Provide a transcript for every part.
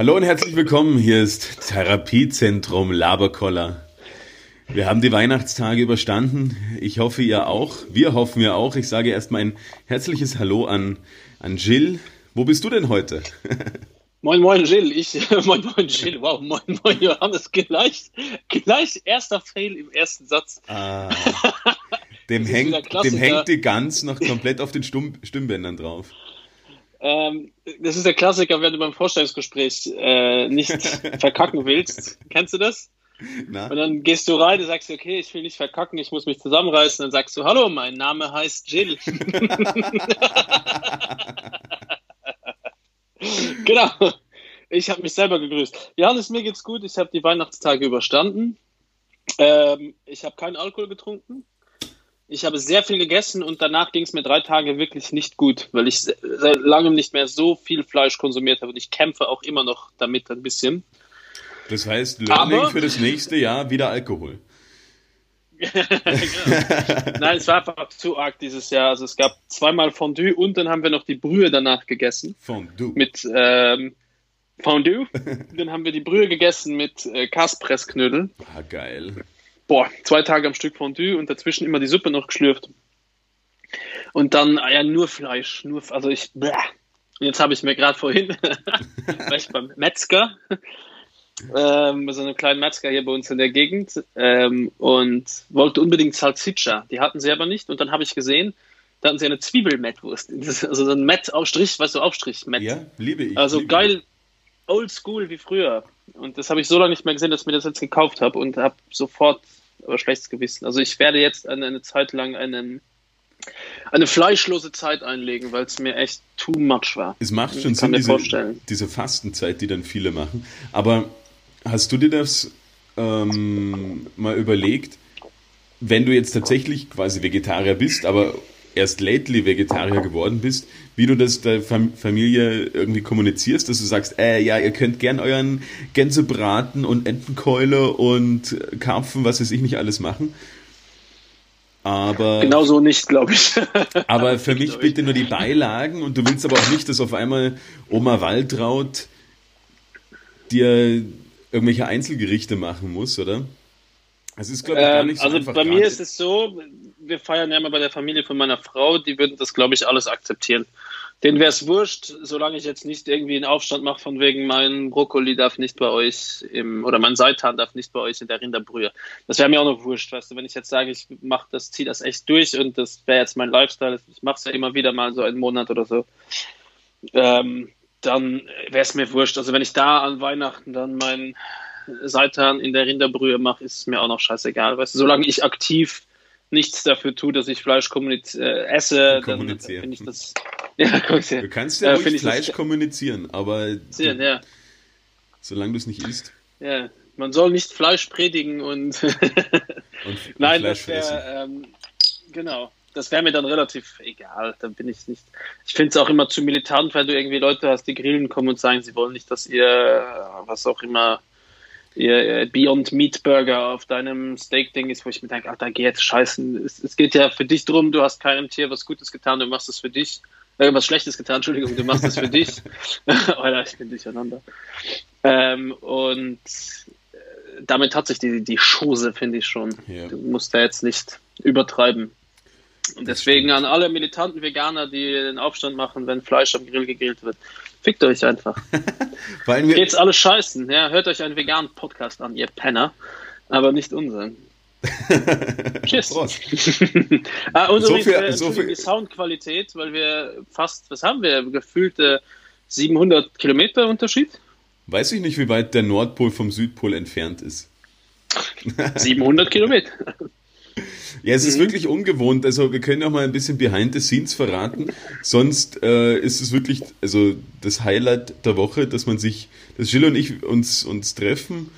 Hallo und herzlich willkommen. Hier ist Therapiezentrum Laberkoller. Wir haben die Weihnachtstage überstanden. Ich hoffe, ihr auch. Wir hoffen ja auch. Ich sage erstmal ein herzliches Hallo an, an Jill. Wo bist du denn heute? Moin, moin, Jill. Ich, moin, moin, Jill. Wow, moin, moin, Johannes. Gleich, gleich erster Fail im ersten Satz. Ah, dem, hängt, dem hängt die Gans noch komplett auf den Stumm, Stimmbändern drauf. Ähm, das ist der Klassiker, wenn du beim Vorstellungsgespräch äh, nicht verkacken willst. Kennst du das? Na? Und dann gehst du rein und sagst, okay, ich will nicht verkacken, ich muss mich zusammenreißen. Dann sagst du, hallo, mein Name heißt Jill. genau. Ich habe mich selber gegrüßt. Johannes, mir geht's gut. Ich habe die Weihnachtstage überstanden. Ähm, ich habe keinen Alkohol getrunken. Ich habe sehr viel gegessen und danach ging es mir drei Tage wirklich nicht gut, weil ich seit langem nicht mehr so viel Fleisch konsumiert habe und ich kämpfe auch immer noch damit ein bisschen. Das heißt, Learning Aber, für das nächste Jahr wieder Alkohol. Nein, es war einfach zu arg dieses Jahr. Also es gab zweimal Fondue und dann haben wir noch die Brühe danach gegessen. Fondue. Mit ähm, Fondue. dann haben wir die Brühe gegessen mit äh, Kaspressknödeln. Ah, geil boah, zwei Tage am Stück Fondue und dazwischen immer die Suppe noch geschlürft. Und dann, ah ja, nur Fleisch, nur, also ich, bläh. Und jetzt habe ich mir gerade vorhin, war ich beim Metzger, ähm, so einem kleinen Metzger hier bei uns in der Gegend, ähm, und wollte unbedingt Salsiccia. Die hatten sie aber nicht. Und dann habe ich gesehen, da hatten sie eine Zwiebelmettwurst. Also so ein Met-Aufstrich, weißt du, Aufstrich-Met. Ja, liebe ich. Also liebe geil, ich. old school wie früher. Und das habe ich so lange nicht mehr gesehen, dass ich mir das jetzt gekauft habe und habe sofort aber schlechtes Gewissen. Also ich werde jetzt eine, eine Zeit lang einen, eine fleischlose Zeit einlegen, weil es mir echt too much war. Es macht schon Sinn, diese, diese Fastenzeit, die dann viele machen. Aber hast du dir das ähm, mal überlegt, wenn du jetzt tatsächlich quasi Vegetarier bist, aber erst lately Vegetarier geworden bist, wie du das der Familie irgendwie kommunizierst, dass du sagst, äh, ja, ihr könnt gern euren Gänsebraten und Entenkeule und Karpfen, was weiß ich nicht alles machen. Aber. Genauso nicht, glaube ich. aber für mich bitte nur die Beilagen und du willst aber auch nicht, dass auf einmal Oma Waldraut dir irgendwelche Einzelgerichte machen muss, oder? Es ist, glaube ich, gar nicht so ähm, Also bei mir ist es so, wir feiern ja immer bei der Familie von meiner Frau, die würden das, glaube ich, alles akzeptieren. Denen wäre es wurscht, solange ich jetzt nicht irgendwie einen Aufstand mache von wegen, mein Brokkoli darf nicht bei euch im, oder mein Seitan darf nicht bei euch in der Rinderbrühe. Das wäre mir auch noch wurscht, weißt du, wenn ich jetzt sage, ich mache das, ziehe das echt durch und das wäre jetzt mein Lifestyle, ich mache es ja immer wieder mal so einen Monat oder so, ähm, dann wäre es mir wurscht. Also wenn ich da an Weihnachten dann mein Seitan in der Rinderbrühe mache, ist es mir auch noch scheißegal. Weißt du, solange ich aktiv nichts dafür tue, dass ich Fleisch äh, esse, dann finde ich das. Ja, du kannst ja äh, ruhig Fleisch das, kommunizieren, aber ja. solange du es nicht isst. Ja, man soll nicht Fleisch predigen und, und, Nein, Fleisch das wär, ähm, genau. Das wäre mir dann relativ egal. Dann bin ich nicht. Ich finde es auch immer zu militant, weil du irgendwie Leute hast, die grillen kommen und sagen, sie wollen nicht, dass ihr was auch immer Beyond Meat Burger auf deinem Steak-Ding ist, wo ich mir denke, Alter, geh jetzt scheißen. Es, es, geht ja für dich drum, du hast keinem Tier was Gutes getan, du machst es für dich. Äh, was Schlechtes getan, Entschuldigung, du machst es für dich. Alter, ich bin durcheinander. Ähm, und äh, damit hat sich die, die Chose, finde ich schon. Ja. Du musst da jetzt nicht übertreiben. Und deswegen an alle militanten Veganer, die den Aufstand machen, wenn Fleisch am Grill gegrillt wird. Fickt euch einfach. Weil wir Geht's alles scheißen. Ja, hört euch einen veganen Podcast an, ihr Penner. Aber nicht unseren. Tschüss. ah, und so viel, äh, so viel. die Soundqualität, weil wir fast, was haben wir, gefühlte 700 Kilometer Unterschied? Weiß ich nicht, wie weit der Nordpol vom Südpol entfernt ist. 700 Kilometer. Ja, es ist mhm. wirklich ungewohnt. Also wir können auch mal ein bisschen behind the scenes verraten. Sonst äh, ist es wirklich also das Highlight der Woche, dass man sich, dass Jill und ich uns, uns treffen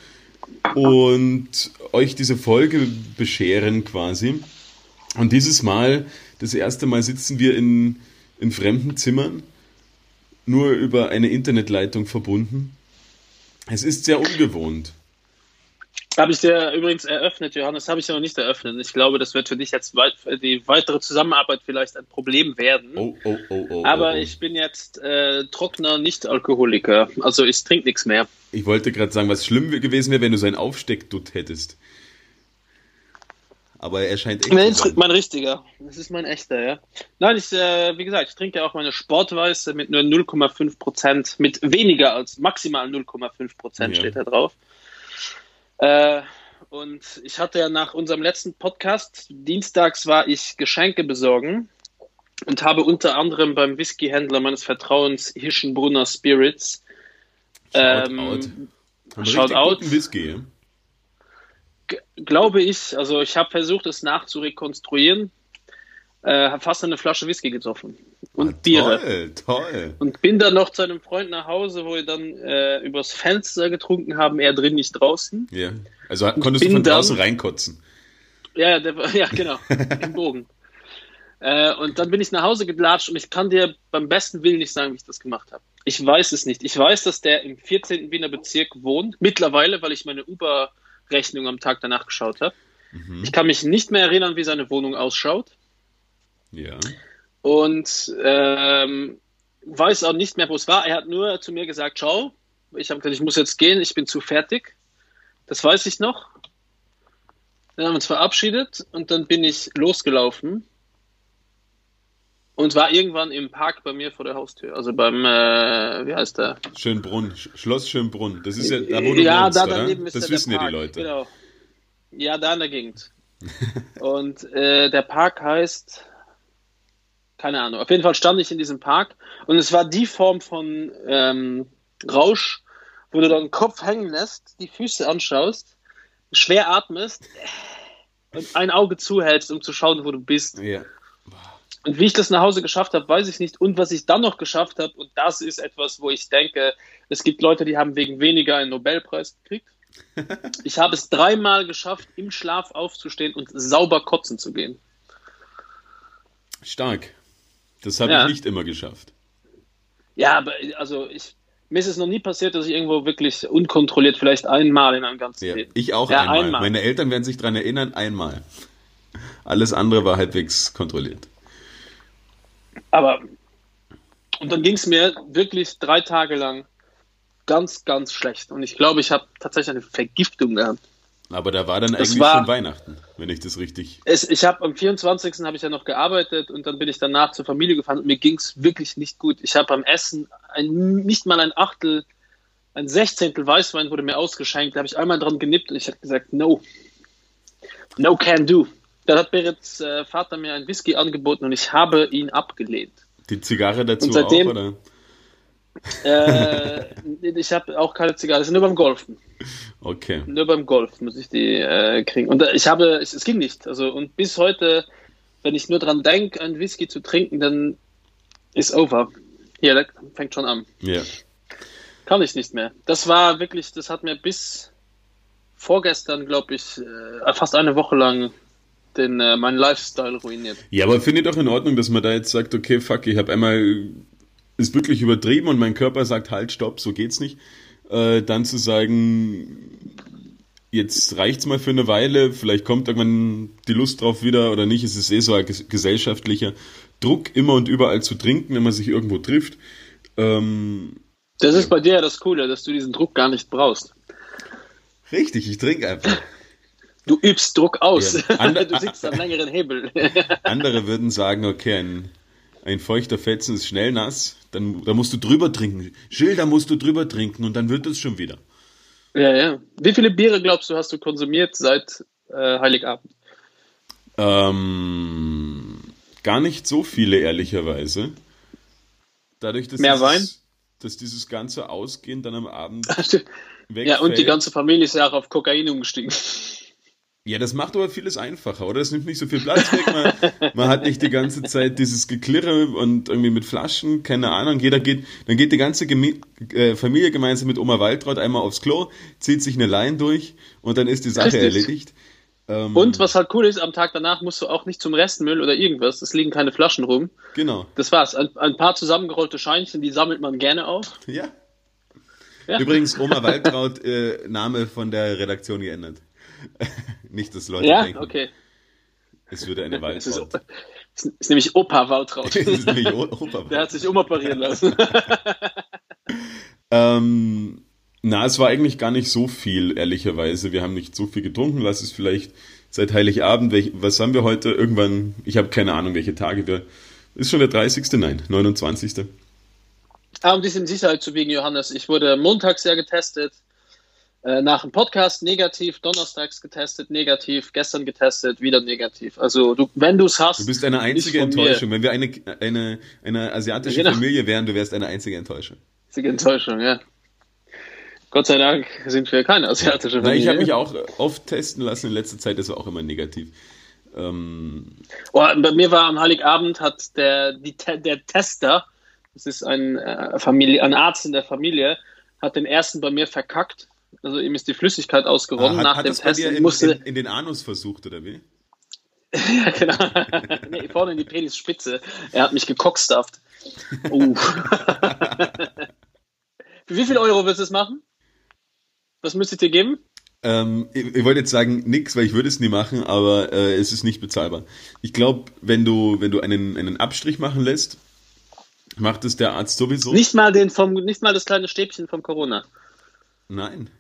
und euch diese Folge bescheren quasi. Und dieses Mal, das erste Mal sitzen wir in, in fremden Zimmern, nur über eine Internetleitung verbunden. Es ist sehr ungewohnt. Habe ich dir übrigens eröffnet, Johannes, habe ich ja noch nicht eröffnet. Ich glaube, das wird für dich jetzt weit, die weitere Zusammenarbeit vielleicht ein Problem werden. Oh, oh, oh, oh. Aber oh, oh. ich bin jetzt äh, trockener Nicht-Alkoholiker. Also ich trinke nichts mehr. Ich wollte gerade sagen, was schlimm gewesen wäre, wenn du so einen Aufsteckdutt hättest. Aber er scheint echt. Nein, mein richtiger. Das ist mein echter, ja. Nein, ich, äh, wie gesagt, ich trinke ja auch meine Sportweiße mit nur 0,5 Prozent, mit weniger als maximal 0,5 Prozent ja. steht da drauf. Äh, und ich hatte ja nach unserem letzten Podcast, dienstags war ich Geschenke besorgen und habe unter anderem beim Whiskyhändler meines Vertrauens Hirschenbrunner Spirits ähm, out. Shout out. Whisky. Glaube ich, also ich habe versucht, es nachzurekonstruieren äh, habe fast eine Flasche Whisky getroffen. Und ah, Biere. Toll, toll. Und bin dann noch zu einem Freund nach Hause, wo wir dann äh, übers Fenster getrunken haben, er drin, nicht draußen. Ja. Also konntest du von draußen dann, reinkotzen. Ja, der, ja, genau. Im Bogen. Äh, und dann bin ich nach Hause gedlatscht und ich kann dir beim besten Willen nicht sagen, wie ich das gemacht habe. Ich weiß es nicht. Ich weiß, dass der im 14. Wiener Bezirk wohnt. Mittlerweile, weil ich meine Uber-Rechnung am Tag danach geschaut habe. Mhm. Ich kann mich nicht mehr erinnern, wie seine Wohnung ausschaut. Ja. Und ähm, weiß auch nicht mehr, wo es war. Er hat nur zu mir gesagt, ciao. Ich habe gesagt, ich muss jetzt gehen, ich bin zu fertig. Das weiß ich noch. Dann haben wir uns verabschiedet und dann bin ich losgelaufen und war irgendwann im Park bei mir vor der Haustür. Also beim, äh, wie heißt der? Schönbrunn, Schloss Schönbrunn. Das ist ja da, wo du ja, wohnst, da daneben oder? Das wissen ja die Leute. Genau. Ja, da in der Gegend. und äh, der Park heißt, keine Ahnung. Auf jeden Fall stand ich in diesem Park und es war die Form von ähm, Rausch, wo du deinen Kopf hängen lässt, die Füße anschaust, schwer atmest und ein Auge zuhältst, um zu schauen, wo du bist. Ja. Und wie ich das nach Hause geschafft habe, weiß ich nicht. Und was ich dann noch geschafft habe, und das ist etwas, wo ich denke, es gibt Leute, die haben wegen weniger einen Nobelpreis gekriegt. Ich habe es dreimal geschafft, im Schlaf aufzustehen und sauber kotzen zu gehen. Stark. Das habe ja. ich nicht immer geschafft. Ja, aber also ich, mir ist es noch nie passiert, dass ich irgendwo wirklich unkontrolliert, vielleicht einmal in einem ganzen ja, Leben. Ich auch ja, einmal. einmal. Meine Eltern werden sich daran erinnern, einmal. Alles andere war halbwegs kontrolliert. Aber, und dann ging es mir wirklich drei Tage lang ganz, ganz schlecht. Und ich glaube, ich habe tatsächlich eine Vergiftung gehabt. Aber da war dann das eigentlich war, schon Weihnachten, wenn ich das richtig. Es, ich habe am 24. habe ich ja noch gearbeitet und dann bin ich danach zur Familie gefahren und mir ging es wirklich nicht gut. Ich habe am Essen ein, nicht mal ein Achtel, ein Sechzehntel Weißwein wurde mir ausgeschenkt. Da habe ich einmal dran genippt und ich habe gesagt, no, no can do. Da hat Berets äh, Vater mir ein Whisky angeboten und ich habe ihn abgelehnt. Die Zigarre dazu und seitdem, auch, oder? Äh, ich habe auch keine Zigarre, das ist nur beim Golfen. Okay. Nur beim Golf muss ich die äh, kriegen. Und äh, ich habe, es, es, ging nicht. Also und bis heute, wenn ich nur dran denke, einen Whisky zu trinken, dann ist over. Hier, das fängt schon an. Ja. Yeah. Kann ich nicht mehr. Das war wirklich, das hat mir bis vorgestern, glaube ich, äh, fast eine Woche lang den, äh, meinen Lifestyle ruiniert. Ja, aber finde ich doch in Ordnung, dass man da jetzt sagt, okay, fuck, ich habe einmal ist wirklich übertrieben und mein Körper sagt, halt, stopp, so geht's nicht. Äh, dann zu sagen, jetzt reicht's mal für eine Weile, vielleicht kommt irgendwann die Lust drauf wieder oder nicht. Es ist eh so ein gesellschaftlicher Druck, immer und überall zu trinken, wenn man sich irgendwo trifft. Ähm, das ist bei dir ja das Coole, dass du diesen Druck gar nicht brauchst. Richtig, ich trinke einfach. Du übst Druck aus. Ja. Ander, du sitzt am längeren Hebel. Andere würden sagen, okay, ein, ein feuchter Fetzen ist schnell nass, dann, dann musst du drüber trinken. Schill, da musst du drüber trinken und dann wird es schon wieder. Ja, ja. Wie viele Biere glaubst du, hast du konsumiert seit äh, Heiligabend? Ähm, gar nicht so viele, ehrlicherweise. Dadurch, dass Mehr dieses, Wein? Dass dieses ganze Ausgehen dann am Abend. Ja, und die ganze Familie ist ja auch auf Kokain umgestiegen. Ja, das macht aber vieles einfacher, oder? Das nimmt nicht so viel Platz weg. Man, man hat nicht die ganze Zeit dieses Geklirre und irgendwie mit Flaschen, keine Ahnung. Jeder geht, dann geht die ganze Gemi äh, Familie gemeinsam mit Oma Waltraud einmal aufs Klo, zieht sich eine Line durch und dann ist die Sache Richtig. erledigt. Ähm, und was halt cool ist, am Tag danach musst du auch nicht zum Restmüll oder irgendwas. Es liegen keine Flaschen rum. Genau. Das war's. Ein, ein paar zusammengerollte Scheinchen, die sammelt man gerne auf. Ja. Ja. Übrigens, Oma Waltraud, äh, Name von der Redaktion geändert. Nicht, dass Leute ja? denken. okay. Es würde eine Waltraud. Es ist, ist, nämlich Opa Waltraud. ist nämlich Opa Der hat sich umoperieren lassen. ähm, na, es war eigentlich gar nicht so viel, ehrlicherweise. Wir haben nicht so viel getrunken. Lass es vielleicht seit Heiligabend. Was haben wir heute? Irgendwann, ich habe keine Ahnung, welche Tage wir. Ist schon der 30. Nein, 29. Ah, um in Sicherheit zu wiegen, Johannes. Ich wurde montags ja getestet, nach dem Podcast negativ, donnerstags getestet, negativ, gestern getestet, wieder negativ. Also du, wenn du es hast. Du bist eine einzige Enttäuschung. Mir. Wenn wir eine, eine, eine asiatische genau. Familie wären, du wärst eine einzige Enttäuschung. Einzige Enttäuschung, ja. Gott sei Dank sind wir keine asiatische Familie. Na, ich habe mich auch oft testen lassen in letzter Zeit, das war auch immer negativ. Ähm, oh, bei mir war am Heiligabend hat der, die, der Tester, das ist ein, äh, Familie, ein Arzt in der Familie, hat den ersten bei mir verkackt. Also ihm ist die Flüssigkeit ausgeronnen. Ah, hat, Nach hat dem Test in, musste in, in, den Anus versucht, oder wie? ja, genau. nee, vorne in die Penisspitze. Er hat mich gekockstafft. Uh. Für wie viel Euro willst du es machen? Was müsstet ihr geben? Ähm, ich, ich wollte jetzt sagen nix, weil ich würde es nie machen, aber äh, es ist nicht bezahlbar. Ich glaube, wenn du, wenn du einen, einen Abstrich machen lässt, macht es der Arzt sowieso. Nicht mal den vom, nicht mal das kleine Stäbchen vom Corona. Nein.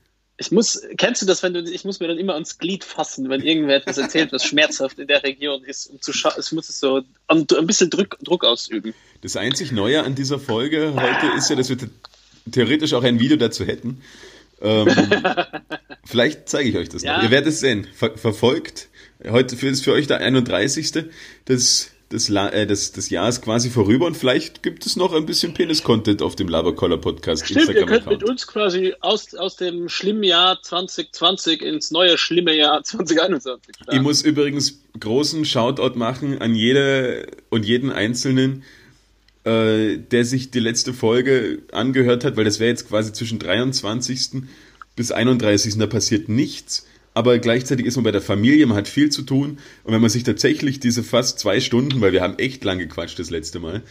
Ich muss, kennst du das, wenn du, ich muss mir dann immer ans Glied fassen, wenn irgendwer etwas erzählt, was schmerzhaft in der Region ist, um zu schauen, ich muss es so ein bisschen Druck, Druck ausüben. Das einzig Neue an dieser Folge heute ist ja, dass wir theoretisch auch ein Video dazu hätten. Ähm, vielleicht zeige ich euch das ja. noch. Ihr werdet es sehen. Ver verfolgt. Heute ist für euch der 31. des des, äh, des, des Jahres quasi vorüber und vielleicht gibt es noch ein bisschen Penis-Content auf dem Labercoller Podcast. Stimmt, ihr könnt mit uns quasi aus, aus dem schlimmen Jahr 2020 ins neue schlimme Jahr 2021 starten. Ich muss übrigens großen Shoutout machen an jede und jeden Einzelnen, äh, der sich die letzte Folge angehört hat, weil das wäre jetzt quasi zwischen 23. bis 31. Da passiert nichts aber gleichzeitig ist man bei der Familie, man hat viel zu tun. Und wenn man sich tatsächlich diese fast zwei Stunden, weil wir haben echt lang gequatscht das letzte Mal,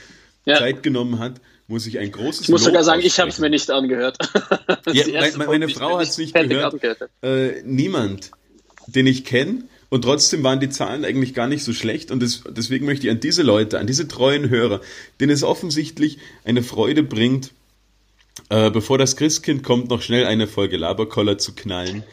ja. Zeit genommen hat, muss ich ein großes Ich muss Lob sogar sagen, ich habe es mir nicht angehört. ja, meine, meine Frau hat es nicht gehört. Äh, niemand, den ich kenne. Und trotzdem waren die Zahlen eigentlich gar nicht so schlecht. Und das, deswegen möchte ich an diese Leute, an diese treuen Hörer, denen es offensichtlich eine Freude bringt, äh, bevor das Christkind kommt, noch schnell eine Folge Laberkoller zu knallen.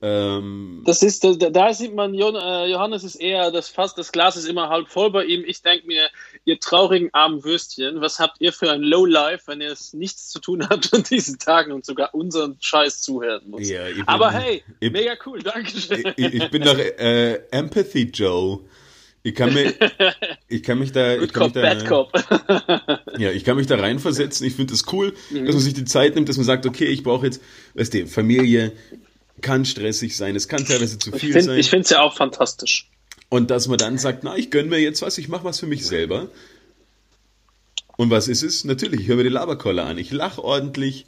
Ähm, das ist, da, da sieht man, äh, Johannes ist eher das Fass, das Glas ist immer halb voll bei ihm. Ich denke mir, ihr traurigen armen Würstchen, was habt ihr für ein Low Life, wenn ihr es nichts zu tun habt an diesen Tagen und sogar unseren Scheiß zuhören muss? Ja, bin, Aber hey, ich, mega cool, danke schön. Ich, ich bin doch äh, Empathy Joe. Ich kann, mir, ich kann mich da. ich kann Cop, mich da ja, ich kann mich da reinversetzen. Ich finde es das cool, mhm. dass man sich die Zeit nimmt, dass man sagt, okay, ich brauche jetzt, weißt du, Familie, kann stressig sein, es kann teilweise zu viel ich find, sein. Ich finde es ja auch fantastisch. Und dass man dann sagt, na, ich gönne mir jetzt was, ich mache was für mich selber. Und was ist es? Natürlich, ich höre mir die Laberkolle an. Ich lache ordentlich.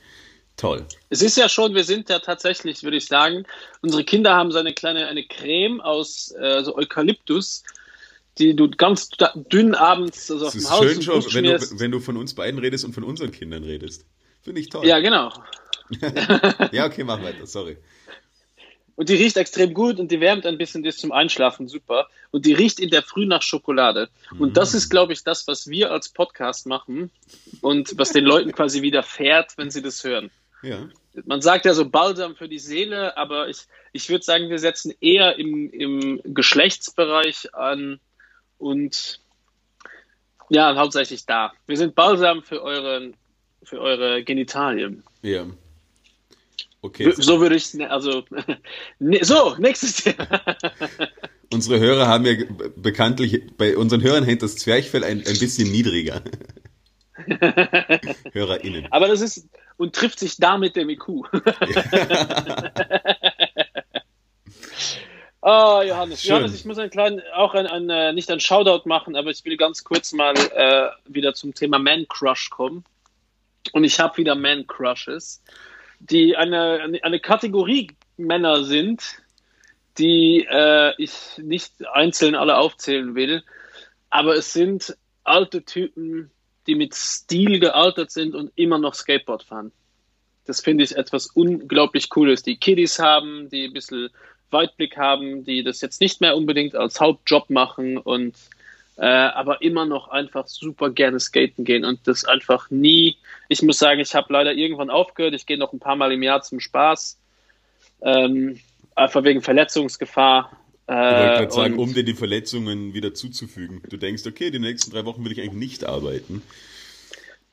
Toll. Es ist ja schon, wir sind ja tatsächlich, würde ich sagen, unsere Kinder haben so eine kleine eine Creme aus äh, so Eukalyptus, die du ganz dünn abends also auf dem Haus schön schon, wenn du, wenn du von uns beiden redest und von unseren Kindern redest. Finde ich toll. Ja, genau. ja, okay, mach weiter, sorry. Und die riecht extrem gut und die wärmt ein bisschen das zum Einschlafen super. Und die riecht in der Früh nach Schokolade. Und das ist, glaube ich, das, was wir als Podcast machen und was den Leuten quasi widerfährt, wenn sie das hören. Ja. Man sagt ja so Balsam für die Seele, aber ich, ich würde sagen, wir setzen eher im, im Geschlechtsbereich an und ja, hauptsächlich da. Wir sind Balsam für, euren, für eure Genitalien. Ja. Okay. So würde ich also ne, so, nächstes Thema. Unsere Hörer haben ja bekanntlich, bei unseren Hörern hängt das Zwerchfell ein, ein bisschen niedriger. HörerInnen. Aber das ist und trifft sich da mit dem IQ. oh, Johannes. Schön. Johannes, ich muss einen kleinen, auch ein, ein, äh, nicht ein Shoutout machen, aber ich will ganz kurz mal äh, wieder zum Thema Man Crush kommen. Und ich habe wieder Man Crushes die eine, eine Kategorie Männer sind, die äh, ich nicht einzeln alle aufzählen will, aber es sind alte Typen, die mit Stil gealtert sind und immer noch Skateboard fahren. Das finde ich etwas unglaublich Cooles. Die Kiddies haben, die ein bisschen Weitblick haben, die das jetzt nicht mehr unbedingt als Hauptjob machen und äh, aber immer noch einfach super gerne skaten gehen und das einfach nie. Ich muss sagen, ich habe leider irgendwann aufgehört. Ich gehe noch ein paar Mal im Jahr zum Spaß. Ähm, einfach wegen Verletzungsgefahr. Äh, ich wollte gerade sagen, um dir die Verletzungen wieder zuzufügen. Du denkst, okay, die nächsten drei Wochen will ich eigentlich nicht arbeiten.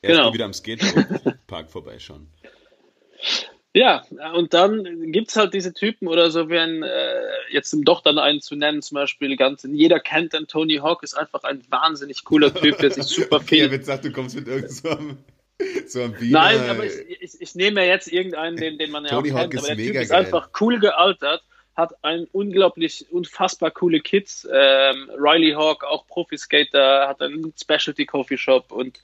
Erst genau. wieder am Skatepark vorbeischauen. Ja, und dann gibt es halt diese Typen oder so, wenn äh, jetzt doch dann einen zu nennen, zum Beispiel ganz, jeder kennt den Tony Hawk, ist einfach ein wahnsinnig cooler Typ, der sich super viel. Ja, wenn sagt, du kommst mit irgendeinem so einem Nein, aber ich, ich, ich nehme ja jetzt irgendeinen, den, den man ja Tony auch Hawk kennt, aber der Typ geil. ist einfach cool gealtert, hat ein unglaublich, unfassbar coole Kids. Ähm, Riley Hawk, auch Profiskater, hat einen Specialty Coffee Shop und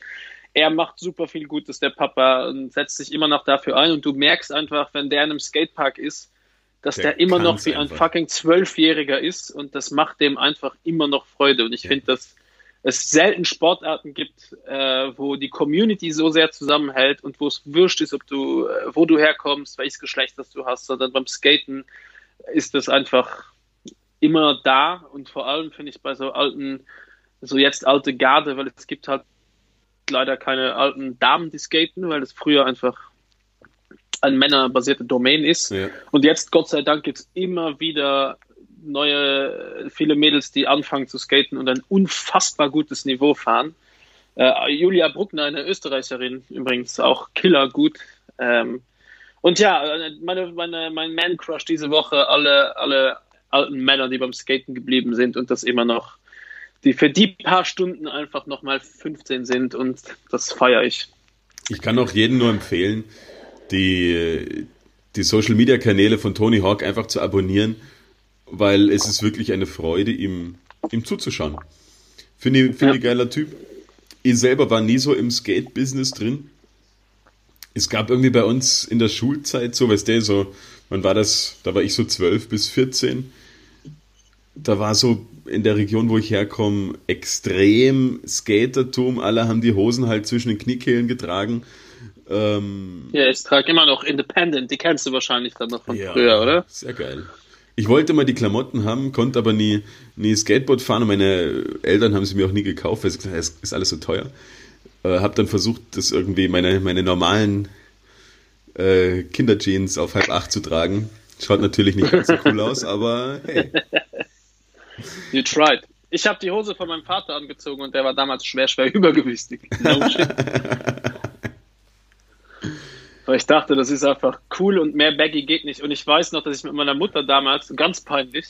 er macht super viel Gutes, der Papa, und setzt sich immer noch dafür ein. Und du merkst einfach, wenn der in einem Skatepark ist, dass der, der immer noch wie ein fucking Zwölfjähriger ist und das macht dem einfach immer noch Freude. Und ich ja. finde, dass es selten Sportarten gibt, äh, wo die Community so sehr zusammenhält und wo es wurscht ist, ob du, äh, wo du herkommst, welches Geschlecht das du hast, sondern beim Skaten ist das einfach immer da und vor allem finde ich bei so alten, so jetzt alte Garde, weil es gibt halt leider keine alten Damen, die skaten, weil es früher einfach ein männerbasierter Domain ist. Ja. Und jetzt, Gott sei Dank, gibt es immer wieder neue, viele Mädels, die anfangen zu skaten und ein unfassbar gutes Niveau fahren. Äh, Julia Bruckner, eine Österreicherin, übrigens auch killer gut. Ähm, und ja, meine, meine, mein Man-Crush diese Woche, alle, alle alten Männer, die beim Skaten geblieben sind und das immer noch die für die paar Stunden einfach nochmal 15 sind und das feiere ich. Ich kann auch jedem nur empfehlen, die, die Social Media Kanäle von Tony Hawk einfach zu abonnieren, weil es ist wirklich eine Freude, ihm, ihm zuzuschauen. Finde ich, find ja. ich geiler Typ. Ich selber war nie so im Skate-Business drin. Es gab irgendwie bei uns in der Schulzeit so, weißt du, so, wann war das? Da war ich so 12 bis 14 da war so in der Region, wo ich herkomme, extrem Skatertum. Alle haben die Hosen halt zwischen den Kniekehlen getragen. Ähm, ja, ich trage immer noch Independent. Die kennst du wahrscheinlich dann noch von ja, früher, oder? Sehr geil. Ich wollte mal die Klamotten haben, konnte aber nie, nie Skateboard fahren und meine Eltern haben sie mir auch nie gekauft, weil sie gesagt haben, es ist alles so teuer. Äh, hab dann versucht, das irgendwie meine, meine normalen äh, Kinderjeans auf halb acht zu tragen. Schaut natürlich nicht ganz so cool aus, aber hey. You tried. Ich habe die Hose von meinem Vater angezogen und der war damals schwer, schwer übergewichtig. No shit. Weil ich dachte, das ist einfach cool und mehr Baggy geht nicht. Und ich weiß noch, dass ich mit meiner Mutter damals, ganz peinlich,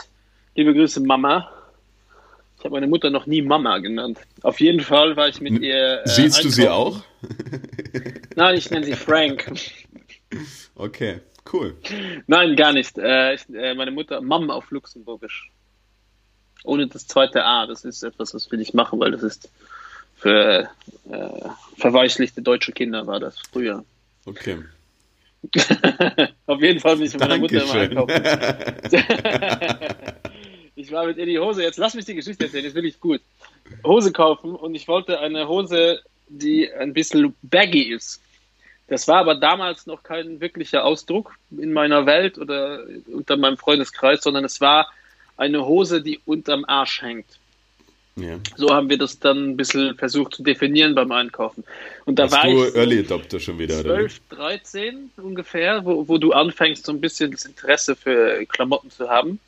liebe Grüße Mama, ich habe meine Mutter noch nie Mama genannt. Auf jeden Fall war ich mit ihr. Äh, Siehst du sie auch? Nein, ich nenne sie Frank. Okay, cool. Nein, gar nicht. Äh, ich, äh, meine Mutter, Mom auf Luxemburgisch ohne das zweite A. Das ist etwas, was will ich machen, weil das ist für äh, verweichlichte deutsche Kinder war das früher. Okay. Auf jeden Fall bin ich mit meiner Mutter immer einkaufen. ich war mit ihr die Hose, jetzt lass mich die Geschichte erzählen, jetzt will ich gut. Hose kaufen und ich wollte eine Hose, die ein bisschen baggy ist. Das war aber damals noch kein wirklicher Ausdruck in meiner Welt oder unter meinem Freundeskreis, sondern es war eine Hose, die unterm Arsch hängt. Ja. So haben wir das dann ein bisschen versucht zu definieren beim Einkaufen. Und da Hast war du ich Early Adopter schon wieder, 12, 13 ungefähr, wo, wo du anfängst, so ein bisschen das Interesse für Klamotten zu haben.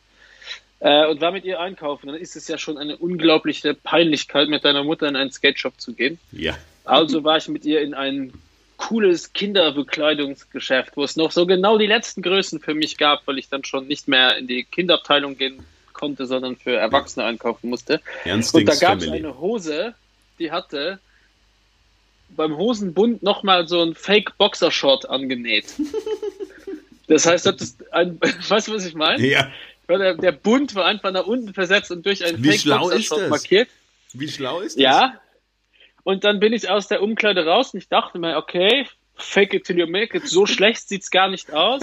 Äh, und war mit ihr einkaufen. Dann ist es ja schon eine unglaubliche Peinlichkeit, mit deiner Mutter in einen Skate Shop zu gehen. Ja. Also war ich mit ihr in einen cooles Kinderbekleidungsgeschäft, wo es noch so genau die letzten Größen für mich gab, weil ich dann schon nicht mehr in die Kinderabteilung gehen konnte, sondern für Erwachsene einkaufen musste. Und da gab es eine Hose, die hatte beim Hosenbund nochmal so ein Fake Boxershort angenäht. Das heißt, das ist ein, weißt du, was ich meine? Ja. Der, der Bund war einfach nach unten versetzt und durch ein Fake Boxershort markiert. Wie schlau ist das? Ja. Und dann bin ich aus der Umkleide raus und ich dachte mir, okay, fake it till you make it, so schlecht sieht's gar nicht aus.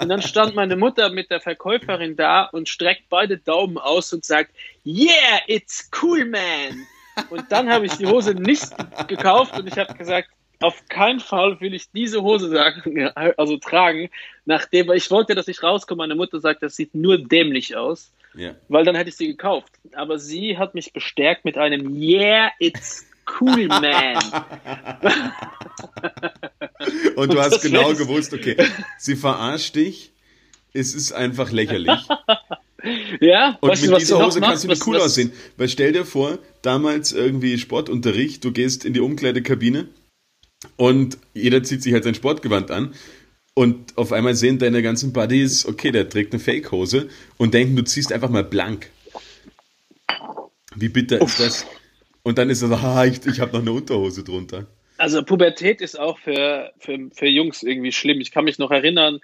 Und dann stand meine Mutter mit der Verkäuferin da und streckt beide Daumen aus und sagt, yeah, it's cool, man. Und dann habe ich die Hose nicht gekauft und ich habe gesagt, auf keinen Fall will ich diese Hose sagen, also tragen, nachdem ich wollte, dass ich rauskomme. Meine Mutter sagt, das sieht nur dämlich aus, ja. weil dann hätte ich sie gekauft. Aber sie hat mich bestärkt mit einem Yeah, it's cool, man. Und du hast genau gewusst, okay, sie verarscht dich, es ist einfach lächerlich. Ja, und mit du, dieser Hose kannst du nicht cool was, aussehen. Weil stell dir vor, damals irgendwie Sportunterricht, du gehst in die Umkleidekabine und jeder zieht sich halt sein Sportgewand an und auf einmal sehen deine ganzen Buddies, okay, der trägt eine Fake-Hose und denken, du ziehst einfach mal blank. Wie bitter Uff. ist das? Und dann ist es, ah, ich, ich habe noch eine Unterhose drunter. Also Pubertät ist auch für, für, für Jungs irgendwie schlimm. Ich kann mich noch erinnern,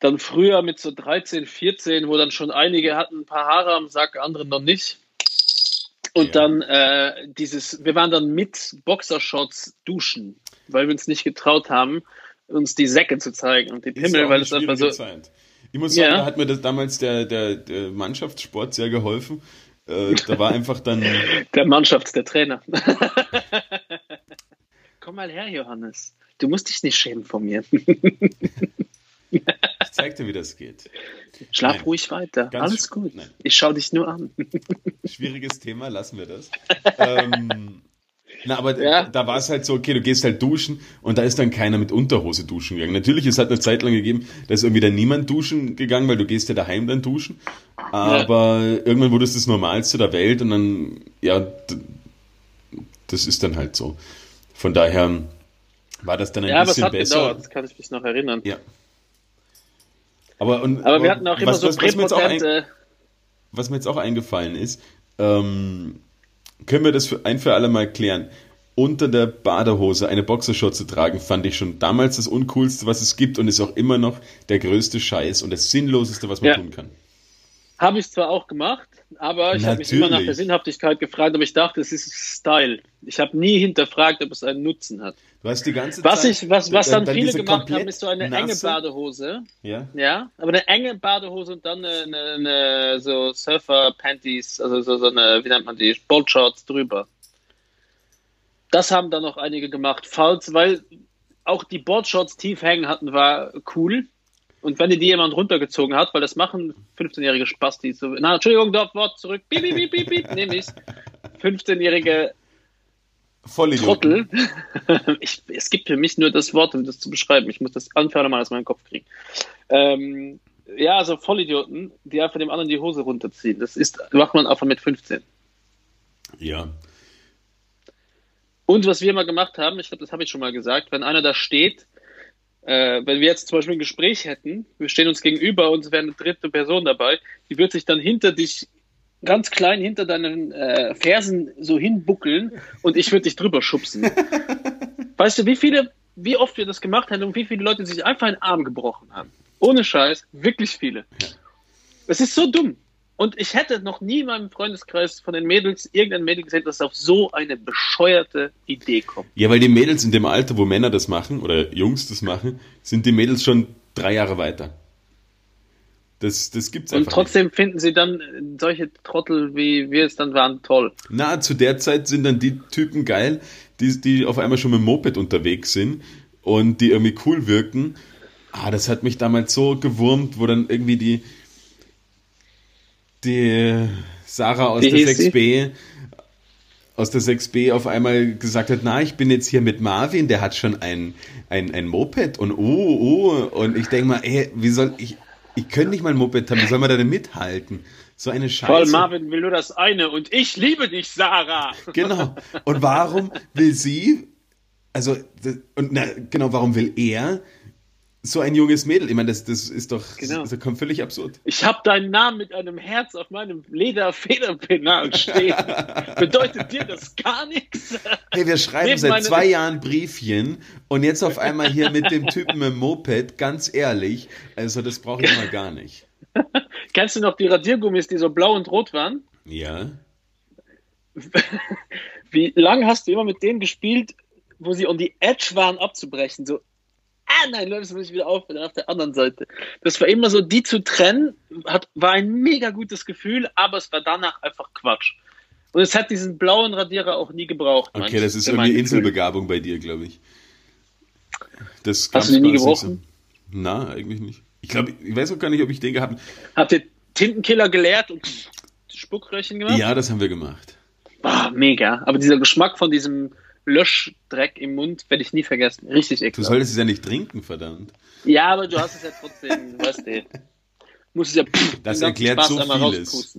dann früher mit so 13, 14, wo dann schon einige hatten ein paar Haare am Sack, andere noch nicht. Und ja. dann äh, dieses, wir waren dann mit Boxershorts duschen, weil wir uns nicht getraut haben, uns die Säcke zu zeigen und die Pimmel, weil es einfach so. Zeit. Ich muss sagen, ja. da hat mir das damals der, der, der Mannschaftssport sehr geholfen. Äh, da war einfach dann. Der Mannschafts-, der Trainer. Komm mal her, Johannes. Du musst dich nicht schämen vor mir. Ich zeig dir, wie das geht. Schlaf Nein. ruhig weiter. Ganz Alles gut. Nein. Ich schaue dich nur an. Schwieriges Thema, lassen wir das. ähm, na, aber ja. da war es halt so, okay, du gehst halt duschen und da ist dann keiner mit Unterhose duschen gegangen. Natürlich, es hat eine Zeit lang gegeben, da ist irgendwie dann niemand duschen gegangen, weil du gehst ja daheim dann duschen. Aber ja. irgendwann wurde es das Normalste der Welt und dann, ja, das ist dann halt so. Von daher war das dann ein ja, bisschen besser. Ja, aber es hat gedauert, das kann ich mich noch erinnern. Ja. Aber, und, aber wir hatten auch immer was, so was, was, mir jetzt auch ein, was mir jetzt auch eingefallen ist, ähm, können wir das für ein für alle Mal klären. Unter der Badehose eine Boxershort zu tragen, fand ich schon damals das Uncoolste, was es gibt und ist auch immer noch der größte Scheiß und das Sinnloseste, was man ja. tun kann. Habe ich zwar auch gemacht, aber ich habe mich immer nach der Sinnhaftigkeit gefragt, aber ich dachte, es ist Style. Ich habe nie hinterfragt, ob es einen Nutzen hat. Du hast die ganze was Zeit. Ich, was, was dann, dann viele gemacht haben, ist so eine nasse, enge Badehose. Ja. Ja, aber eine enge Badehose und dann eine, eine, eine so Surfer-Panties, also so, so eine, wie nennt man die, Boardshorts drüber. Das haben dann noch einige gemacht. Falls, weil auch die Boardshorts tief hängen hatten, war cool. Und wenn dir die jemand runtergezogen hat, weil das machen 15-jährige Spastis, so, na, Entschuldigung, dort Wort zurück, piep, piep, piep, piep, nehme ich's. 15-jährige Trottel. ich, es gibt für mich nur das Wort, um das zu beschreiben. Ich muss das anfangen mal aus meinem Kopf kriegen. Ähm, ja, also Vollidioten, die einfach dem anderen die Hose runterziehen. Das ist, macht man einfach mit 15. Ja. Und was wir mal gemacht haben, ich glaube, das habe ich schon mal gesagt, wenn einer da steht, äh, wenn wir jetzt zum Beispiel ein Gespräch hätten, wir stehen uns gegenüber und es wäre eine dritte Person dabei, die wird sich dann hinter dich ganz klein hinter deinen äh, Fersen so hinbuckeln und ich würde dich drüber schubsen. weißt du, wie viele, wie oft wir das gemacht haben und wie viele Leute sich einfach einen Arm gebrochen haben? Ohne Scheiß, wirklich viele. Es ist so dumm. Und ich hätte noch nie in meinem Freundeskreis von den Mädels irgendein Mädel gesehen, das auf so eine bescheuerte Idee kommt. Ja, weil die Mädels in dem Alter, wo Männer das machen oder Jungs das machen, sind die Mädels schon drei Jahre weiter. Das, das gibt's einfach. Und trotzdem nicht. finden sie dann solche Trottel, wie wir es dann waren, toll. Na, zu der Zeit sind dann die Typen geil, die, die auf einmal schon mit dem Moped unterwegs sind und die irgendwie cool wirken. Ah, das hat mich damals so gewurmt, wo dann irgendwie die, die Sarah aus wie der 6b aus der 6b auf einmal gesagt hat, na, ich bin jetzt hier mit Marvin, der hat schon ein, ein, ein Moped und oh, oh, und ich denke mal, ey, wie soll ich, ich könnte nicht mal ein Moped haben, wie soll man da denn mithalten? So eine Scheiße. Voll Marvin will nur das eine und ich liebe dich, Sarah. Genau. Und warum will sie, also, und na, genau, warum will er so ein junges Mädel. Ich meine, das, das ist doch genau. das kommt völlig absurd. Ich habe deinen Namen mit einem Herz auf meinem Lederfederpenal stehen. Bedeutet dir das gar nichts? Hey, wir schreiben Neben seit zwei Jahren Briefchen und jetzt auf einmal hier mit dem Typen im Moped, ganz ehrlich, also das brauche ich mal gar nicht. Kennst du noch die Radiergummis, die so blau und rot waren? Ja. Wie lange hast du immer mit denen gespielt, wo sie on die Edge waren abzubrechen? So nein, Leute, das muss ich wieder aufhören, auf der anderen Seite. Das war immer so, die zu trennen, hat, war ein mega gutes Gefühl, aber es war danach einfach Quatsch. Und es hat diesen blauen Radierer auch nie gebraucht. Okay, das ist irgendwie Inselbegabung bei dir, glaube ich. Das Hast du den nie gebrochen? So. Na, eigentlich nicht. Ich glaube, ich weiß auch gar nicht, ob ich den gehabt habe. Habt ihr Tintenkiller geleert und Spuckröhrchen gemacht? Ja, das haben wir gemacht. Boah, mega. Aber dieser Geschmack von diesem Löschdreck im Mund werde ich nie vergessen. Richtig ekelhaft. Du solltest es ja nicht trinken, verdammt. Ja, aber du hast es ja trotzdem, weißt du. Muss es ja. Pff, das erklärt Spaß so vieles.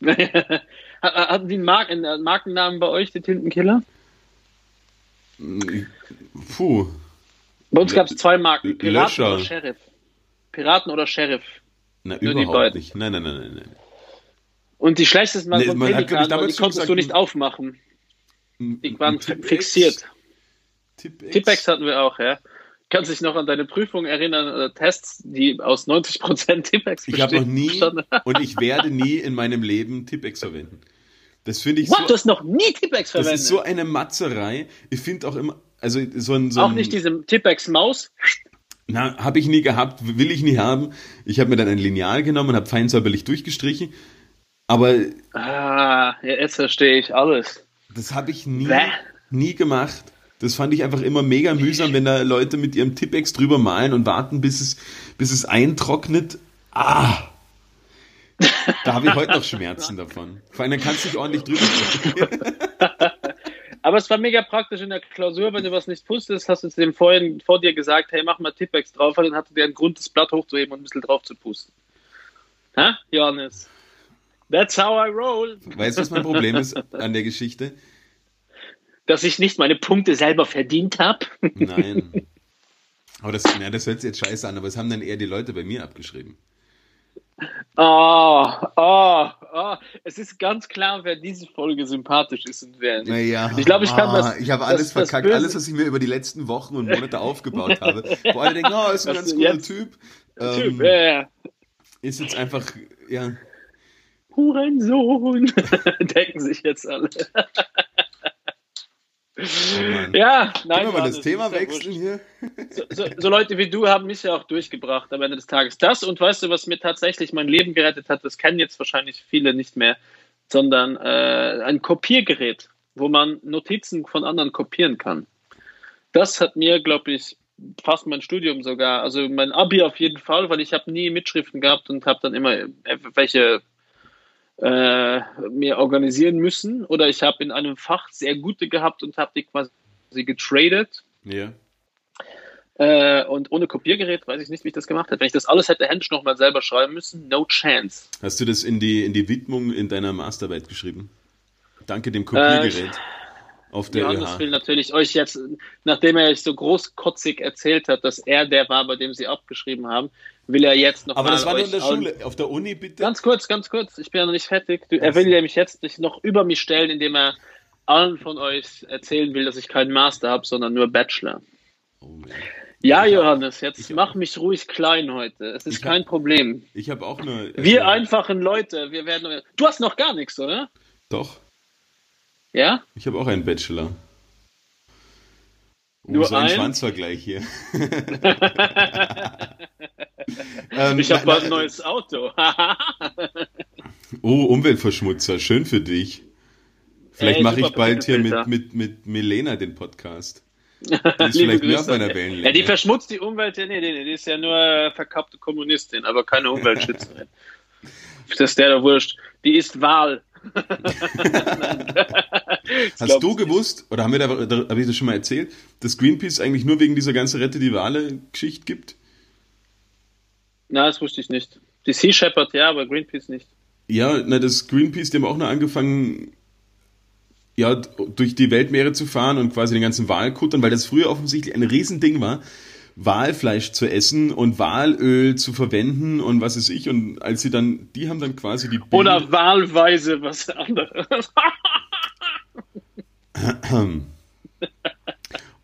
Hatten die einen, Mark einen Markennamen bei euch, die Tintenkiller? Puh. Bei uns gab es zwei Marken, Piraten Löscher. oder Sheriff. Piraten oder Sheriff. Na, Nur überhaupt nicht. Nein, nein, nein, nein. Und die schlechtesten waren nee, von Pelikan, die konntest gesagt, du nicht aufmachen. Die waren fixiert. Tippex hatten wir auch, ja. Kannst dich noch an deine Prüfung erinnern, äh, Tests, die aus 90% Tippex bestehen? Ich habe noch nie und ich werde nie in meinem Leben Tippex verwenden. Das finde ich What? so. Du hast noch nie Tippex verwendet? Das ist so eine Matzerei. Ich finde auch immer, also so ein. So auch nicht diese Tippex-Maus? Na, habe ich nie gehabt, will ich nie haben. Ich habe mir dann ein Lineal genommen und habe feinsäuberlich durchgestrichen. Aber. Ah, jetzt verstehe ich alles. Das habe ich nie, nie gemacht. Das fand ich einfach immer mega mühsam, wenn da Leute mit ihrem Tippex drüber malen und warten, bis es, bis es eintrocknet. Ah! Da habe ich heute noch Schmerzen davon. Vor allem, dann kannst du dich ordentlich drüber Aber es war mega praktisch in der Klausur, wenn du was nicht wusstest, hast du zu dem vorhin vor dir gesagt, hey, mach mal Tippex drauf, und dann hatte der einen Grund, das Blatt hochzuheben und ein bisschen drauf zu pusten. Ha, Johannes? That's how I roll. Weißt du, was mein Problem ist an der Geschichte? Dass ich nicht meine Punkte selber verdient habe. Nein. Aber das, ja, das hört sich jetzt scheiße an, aber es haben dann eher die Leute bei mir abgeschrieben. Oh, oh, oh. Es ist ganz klar, wer diese Folge sympathisch ist und wer nicht. Naja, ich glaube, ich kann das. Ich habe alles das, verkackt, das alles, was ich mir über die letzten Wochen und Monate aufgebaut habe. Wo alle denken, oh, ist ein ganz cooler Typ. Ähm, typ ja, ja. Ist jetzt einfach, ja. Hurensohn, denken sich jetzt alle. Oh ja, nein. Können wir mal das Thema wechseln hier? So, so, so, Leute wie du haben mich ja auch durchgebracht am Ende des Tages. Das und weißt du, was mir tatsächlich mein Leben gerettet hat, das kennen jetzt wahrscheinlich viele nicht mehr, sondern äh, ein Kopiergerät, wo man Notizen von anderen kopieren kann. Das hat mir, glaube ich, fast mein Studium sogar, also mein Abi auf jeden Fall, weil ich habe nie Mitschriften gehabt und habe dann immer welche äh, mir organisieren müssen oder ich habe in einem Fach sehr gute gehabt und habe die quasi getradet. Ja. Äh, und ohne Kopiergerät weiß ich nicht, wie ich das gemacht hätte. Wenn ich das alles hätte händisch nochmal selber schreiben müssen, no chance. Hast du das in die, in die Widmung in deiner Masterarbeit geschrieben? Danke dem Kopiergerät. Äh, auf der Johannes will natürlich euch jetzt, nachdem er euch so großkotzig erzählt hat, dass er der war, bei dem sie abgeschrieben haben, will er jetzt noch Aber das war nur in der Schule, auf der Uni bitte? Ganz kurz, ganz kurz, ich bin ja noch nicht fertig. Du, er will nämlich jetzt sich noch über mich stellen, indem er allen von euch erzählen will, dass ich keinen Master habe, sondern nur Bachelor. Oh ja, ich Johannes, hab, jetzt mach mich ruhig klein heute. Es ist kein hab, Problem. Ich habe auch nur. Wir einfachen Leute, wir werden. Du hast noch gar nichts, oder? Doch. Ja? Ich habe auch einen Bachelor. Oh, Nur so ein, ein Schwanzvergleich hier. ähm, ich habe bald ein neues Auto. oh, Umweltverschmutzer, schön für dich. Vielleicht mache ich bald hier mit, mit, mit Milena den Podcast. Die ist vielleicht mehr auf meiner Wellenlänge. Ja, die verschmutzt die Umwelt, ja, nee, nee, die ist ja nur verkappte Kommunistin, aber keine Umweltschützerin. das ist der da wurscht. Die ist Wahl. Hast du gewusst, oder haben wir da, da habe ich das schon mal erzählt, dass Greenpeace eigentlich nur wegen dieser ganzen Rette die Wale-Geschichte gibt? Na, das wusste ich nicht. Die Sea Shepherd ja, aber Greenpeace nicht. Ja, na, das Greenpeace, die haben auch noch angefangen, ja, durch die Weltmeere zu fahren und quasi den ganzen Wal kuttern, weil das früher offensichtlich ein Riesending war. Walfleisch zu essen und Walöl zu verwenden und was ist ich. Und als sie dann, die haben dann quasi die. Bild Oder wahlweise was anderes.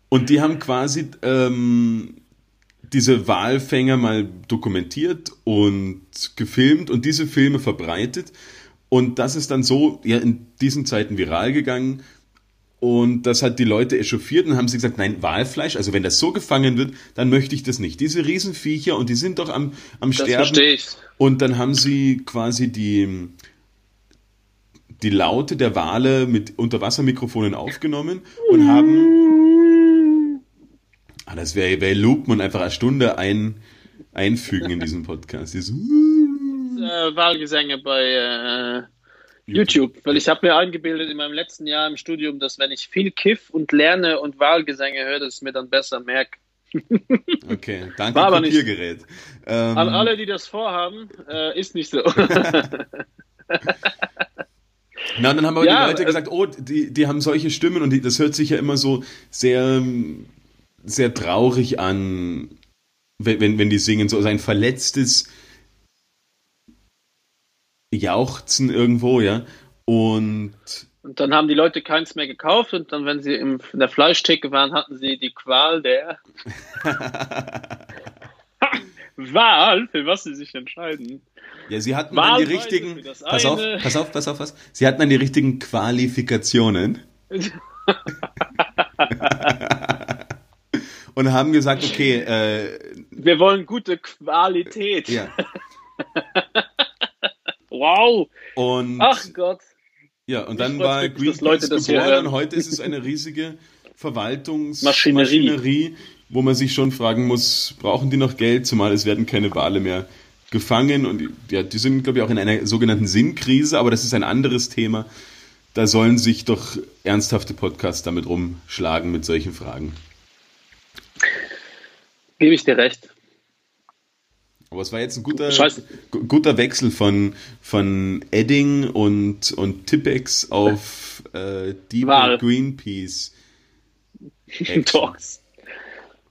und die haben quasi ähm, diese Walfänger mal dokumentiert und gefilmt und diese Filme verbreitet. Und das ist dann so ja, in diesen Zeiten viral gegangen, und das hat die Leute echauffiert und haben sie gesagt, nein, Walfleisch, also wenn das so gefangen wird, dann möchte ich das nicht. Diese Riesenviecher und die sind doch am, am das Sterben. Verstehe ich. Und dann haben sie quasi die, die Laute der Wale mit Unterwassermikrofonen aufgenommen und haben Ah, das wäre wär und einfach eine Stunde ein, einfügen in diesem Podcast. Dieses, äh, Wahlgesänge bei äh, YouTube, weil ich habe mir eingebildet in meinem letzten Jahr im Studium, dass wenn ich viel kiff und lerne und Wahlgesänge höre, dass ich mir dann besser merke. okay, danke War Kopiergerät. Ähm, An alle, die das vorhaben, äh, ist nicht so. Na, dann haben aber ja, die Leute äh, gesagt, oh, die, die haben solche Stimmen und die, das hört sich ja immer so sehr, sehr traurig an, wenn, wenn die singen, so ein verletztes Jauchzen irgendwo, ja. Und, und dann haben die Leute keins mehr gekauft und dann, wenn sie im, in der Fleischtheke waren, hatten sie die Qual der Wahl, für was sie sich entscheiden. Ja, sie hatten dann die richtigen. Pass auf, pass auf, pass auf, was. Sie hatten dann die richtigen Qualifikationen. und haben gesagt, okay, äh, wir wollen gute Qualität. Ja. wow. Und ach Gott. Ja, und dann war Greenpeace geboren und heute ist es eine riesige Verwaltungsmaschinerie, wo man sich schon fragen muss, brauchen die noch Geld, zumal es werden keine Wale mehr gefangen und ja, die sind, glaube ich, auch in einer sogenannten Sinnkrise, aber das ist ein anderes Thema. Da sollen sich doch ernsthafte Podcasts damit rumschlagen mit solchen Fragen. Gebe ich dir recht. Aber es war jetzt ein guter, guter Wechsel von, von Edding und, und Tippex auf äh, Deep Greenpeace. Talks.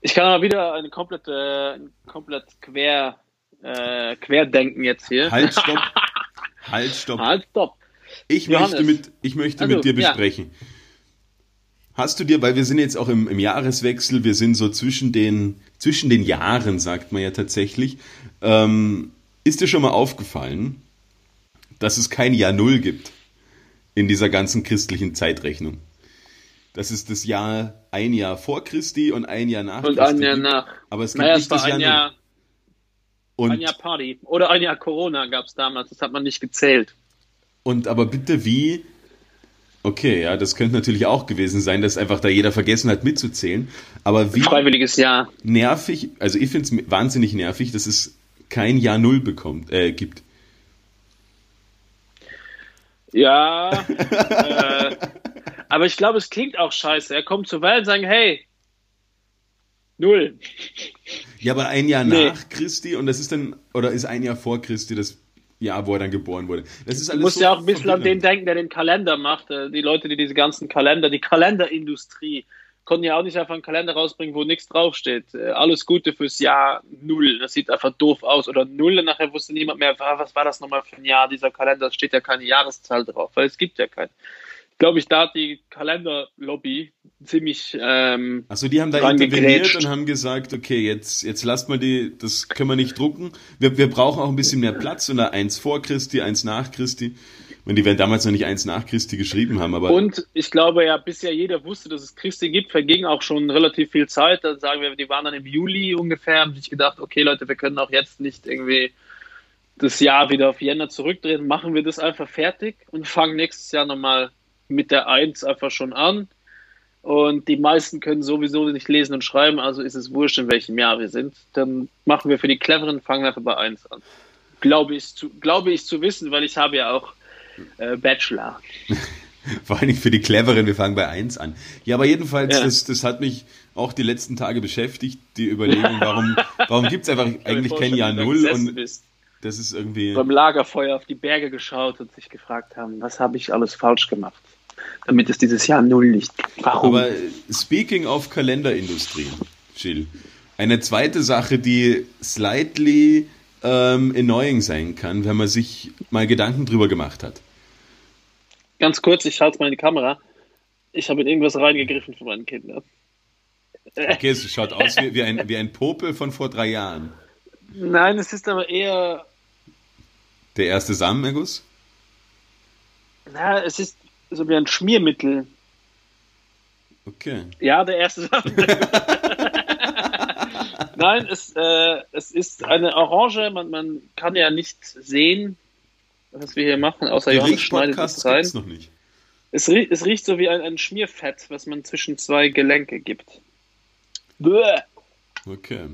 Ich kann aber wieder eine komplette, komplett quer äh, Querdenken jetzt hier. Halt, stopp. halt, stopp. Halt, stopp. Ich Johannes. möchte, mit, ich möchte also, mit dir besprechen. Ja. Hast du dir, weil wir sind jetzt auch im, im, Jahreswechsel, wir sind so zwischen den, zwischen den Jahren, sagt man ja tatsächlich. Ähm, ist dir schon mal aufgefallen, dass es kein Jahr Null gibt in dieser ganzen christlichen Zeitrechnung? Das ist das Jahr ein Jahr vor Christi und ein Jahr nach und Christi. Und ein Jahr nach. Aber es gibt naja, nicht das Jahr, Jahr Null. Und ein Jahr Party. Oder ein Jahr Corona gab es damals, das hat man nicht gezählt. Und aber bitte wie? Okay, ja, das könnte natürlich auch gewesen sein, dass einfach da jeder vergessen hat mitzuzählen. Aber wie. Freiwilliges Jahr. Nervig, also ich finde es wahnsinnig nervig, dass es kein Jahr Null bekommt, äh, gibt. Ja, äh, aber ich glaube, es klingt auch scheiße. Er kommt zur Welt und sagt, hey, Null. Ja, aber ein Jahr nee. nach Christi und das ist dann, oder ist ein Jahr vor Christi das Jahr, wo er dann geboren wurde. Das ist alles du musst so ja auch ein bisschen an den denken, der den Kalender macht. Äh, die Leute, die diese ganzen Kalender, die Kalenderindustrie, konnten ja auch nicht einfach einen Kalender rausbringen, wo nichts draufsteht. Äh, alles Gute fürs Jahr Null. Das sieht einfach doof aus. Oder Null, nachher wusste niemand mehr, was war das nochmal für ein Jahr, dieser Kalender, steht ja keine Jahreszahl drauf, weil es gibt ja keinen glaube ich, da hat die Kalenderlobby ziemlich. Ähm, Achso, die haben da interveniert und haben gesagt, okay, jetzt, jetzt lasst mal die, das können wir nicht drucken. Wir, wir brauchen auch ein bisschen mehr Platz und da eins vor Christi, eins nach Christi. Und die werden damals noch nicht eins nach Christi geschrieben haben, aber. Und ich glaube ja, bis ja jeder wusste, dass es Christi gibt, verging auch schon relativ viel Zeit. Dann sagen wir, die waren dann im Juli ungefähr, haben sich gedacht, okay Leute, wir können auch jetzt nicht irgendwie das Jahr wieder auf Jänner zurückdrehen, machen wir das einfach fertig und fangen nächstes Jahr nochmal mit der 1 einfach schon an. Und die meisten können sowieso nicht lesen und schreiben, also ist es wurscht, in welchem Jahr wir sind. Dann machen wir für die Cleveren, fangen wir einfach bei 1 an. Glaube ich zu, glaube ich zu wissen, weil ich habe ja auch äh, Bachelor. Vor allem für die Cleveren, wir fangen bei 1 an. Ja, aber jedenfalls, ja. das, das hat mich auch die letzten Tage beschäftigt, die Überlegung, warum, warum gibt es einfach eigentlich kein Jahr Null und bist. das ist irgendwie. Beim Lagerfeuer auf die Berge geschaut und sich gefragt haben, was habe ich alles falsch gemacht? Damit es dieses Jahr null nicht. Warum? Aber speaking of Kalenderindustrie, Jill, eine zweite Sache, die slightly ähm, annoying sein kann, wenn man sich mal Gedanken drüber gemacht hat. Ganz kurz, ich schaue jetzt mal in die Kamera. Ich habe in irgendwas reingegriffen für meine Kinder. Okay, es schaut aus wie, wie, ein, wie ein Popel von vor drei Jahren. Nein, es ist aber eher. Der erste Samenerguss? Na, es ist so wie ein Schmiermittel. Okay. Ja, der erste Sache. Nein, es, äh, es ist eine Orange. Man, man kann ja nicht sehen, was wir hier machen, außer Johannes schneidet es rein. Noch nicht. Es, riecht, es riecht so wie ein, ein Schmierfett, was man zwischen zwei Gelenke gibt. Bäh. Okay.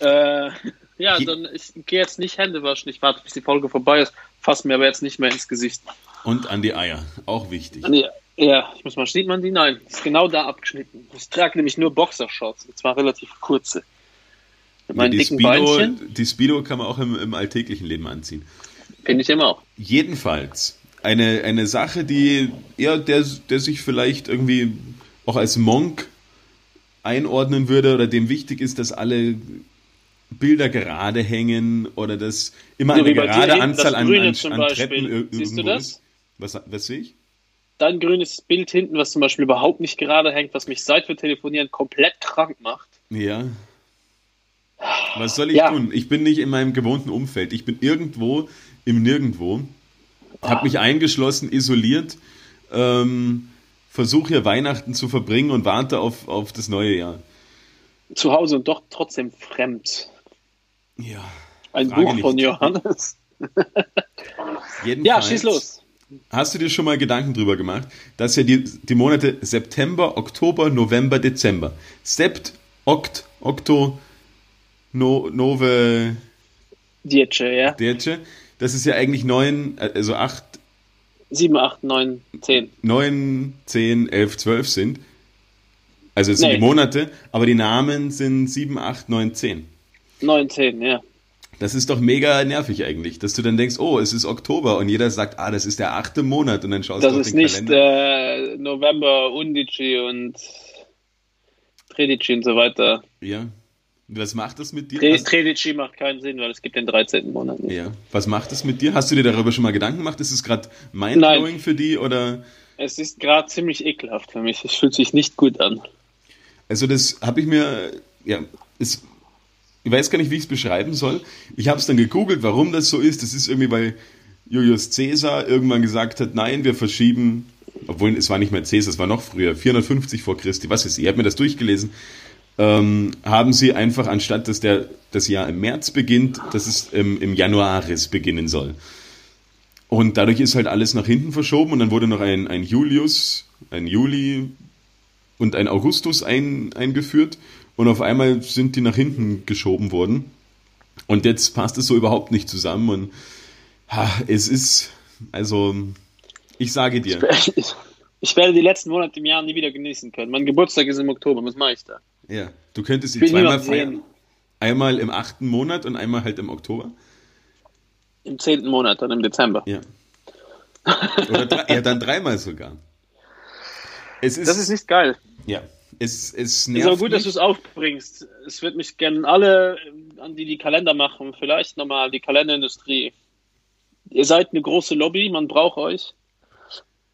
Äh, ja, dann ich gehe jetzt nicht Hände waschen. Ich warte, bis die Folge vorbei ist. Fass mir aber jetzt nicht mehr ins Gesicht. Und an die Eier, auch wichtig. Die, ja, ich muss mal, sieht man die? Nein, ist genau da abgeschnitten. Ich trage nämlich nur Boxershorts, und zwar relativ kurze. Mit meinen ja, die dicken Speedo, Beinchen. Die Speedo kann man auch im, im alltäglichen Leben anziehen. Finde ich immer auch. Jedenfalls, eine, eine Sache, die ja, der, der sich vielleicht irgendwie auch als Monk einordnen würde oder dem wichtig ist, dass alle Bilder gerade hängen oder dass immer eine gerade Anzahl an, an, an Treppen irgendwo ist. Was, was sehe ich? Dein grünes Bild hinten, was zum Beispiel überhaupt nicht gerade hängt, was mich seit wir telefonieren komplett krank macht. Ja. Was soll ich ja. tun? Ich bin nicht in meinem gewohnten Umfeld. Ich bin irgendwo im Nirgendwo. Habe mich eingeschlossen, isoliert. Ähm, Versuche hier Weihnachten zu verbringen und warte auf, auf das neue Jahr. Zu Hause und doch trotzdem fremd. Ja. Ein Buch nicht. von Johannes. ja, schieß los. Hast du dir schon mal Gedanken drüber gemacht, dass ja die, die Monate September, Oktober, November, Dezember, Sept, Okt, Okto, no, Nove, Diece, ja. Diece, das ist ja eigentlich neun, also acht, sieben, acht, neun, zehn. Neun, zehn, elf, zwölf sind. Also es sind nee. die Monate, aber die Namen sind sieben, acht, neun, zehn. 19, ja. Das ist doch mega nervig eigentlich, dass du dann denkst, oh, es ist Oktober und jeder sagt, ah, das ist der achte Monat und dann schaust das du auf den Kalender. Das ist nicht äh, November, Undici und Tredici und so weiter. Ja. Was macht das mit dir? Tre Tredici macht keinen Sinn, weil es gibt den 13. Monat nicht. Ja. Was macht das mit dir? Hast du dir darüber schon mal Gedanken gemacht? Ist es gerade mindblowing für die oder? Es ist gerade ziemlich ekelhaft für mich. Es fühlt sich nicht gut an. Also das habe ich mir, ja, es ich weiß gar nicht, wie ich es beschreiben soll. Ich habe es dann gegoogelt, warum das so ist. Das ist irgendwie, weil Julius Caesar irgendwann gesagt hat, nein, wir verschieben, obwohl es war nicht mehr Caesar, es war noch früher, 450 vor Christi, was ist, ich habe mir das durchgelesen, ähm, haben sie einfach, anstatt dass der, das Jahr im März beginnt, dass es im, im Januaris beginnen soll. Und dadurch ist halt alles nach hinten verschoben und dann wurde noch ein, ein Julius, ein Juli und ein Augustus ein, eingeführt und auf einmal sind die nach hinten geschoben worden. Und jetzt passt es so überhaupt nicht zusammen. Und ha, es ist, also, ich sage dir. Ich, ich, werde die letzten Monate im Jahr nie wieder genießen können. Mein Geburtstag ist im Oktober, was mache ich da? Ja, du könntest sie zweimal feiern. Einmal im achten Monat und einmal halt im Oktober. Im zehnten Monat, dann im Dezember. Ja. Oder drei, ja, dann dreimal sogar. Es ist, das ist nicht geil. Ja, es, es nervt. Ist aber gut, mich. dass du es aufbringst. Es wird mich gerne alle, an die die Kalender machen, vielleicht nochmal die Kalenderindustrie. Ihr seid eine große Lobby, man braucht euch.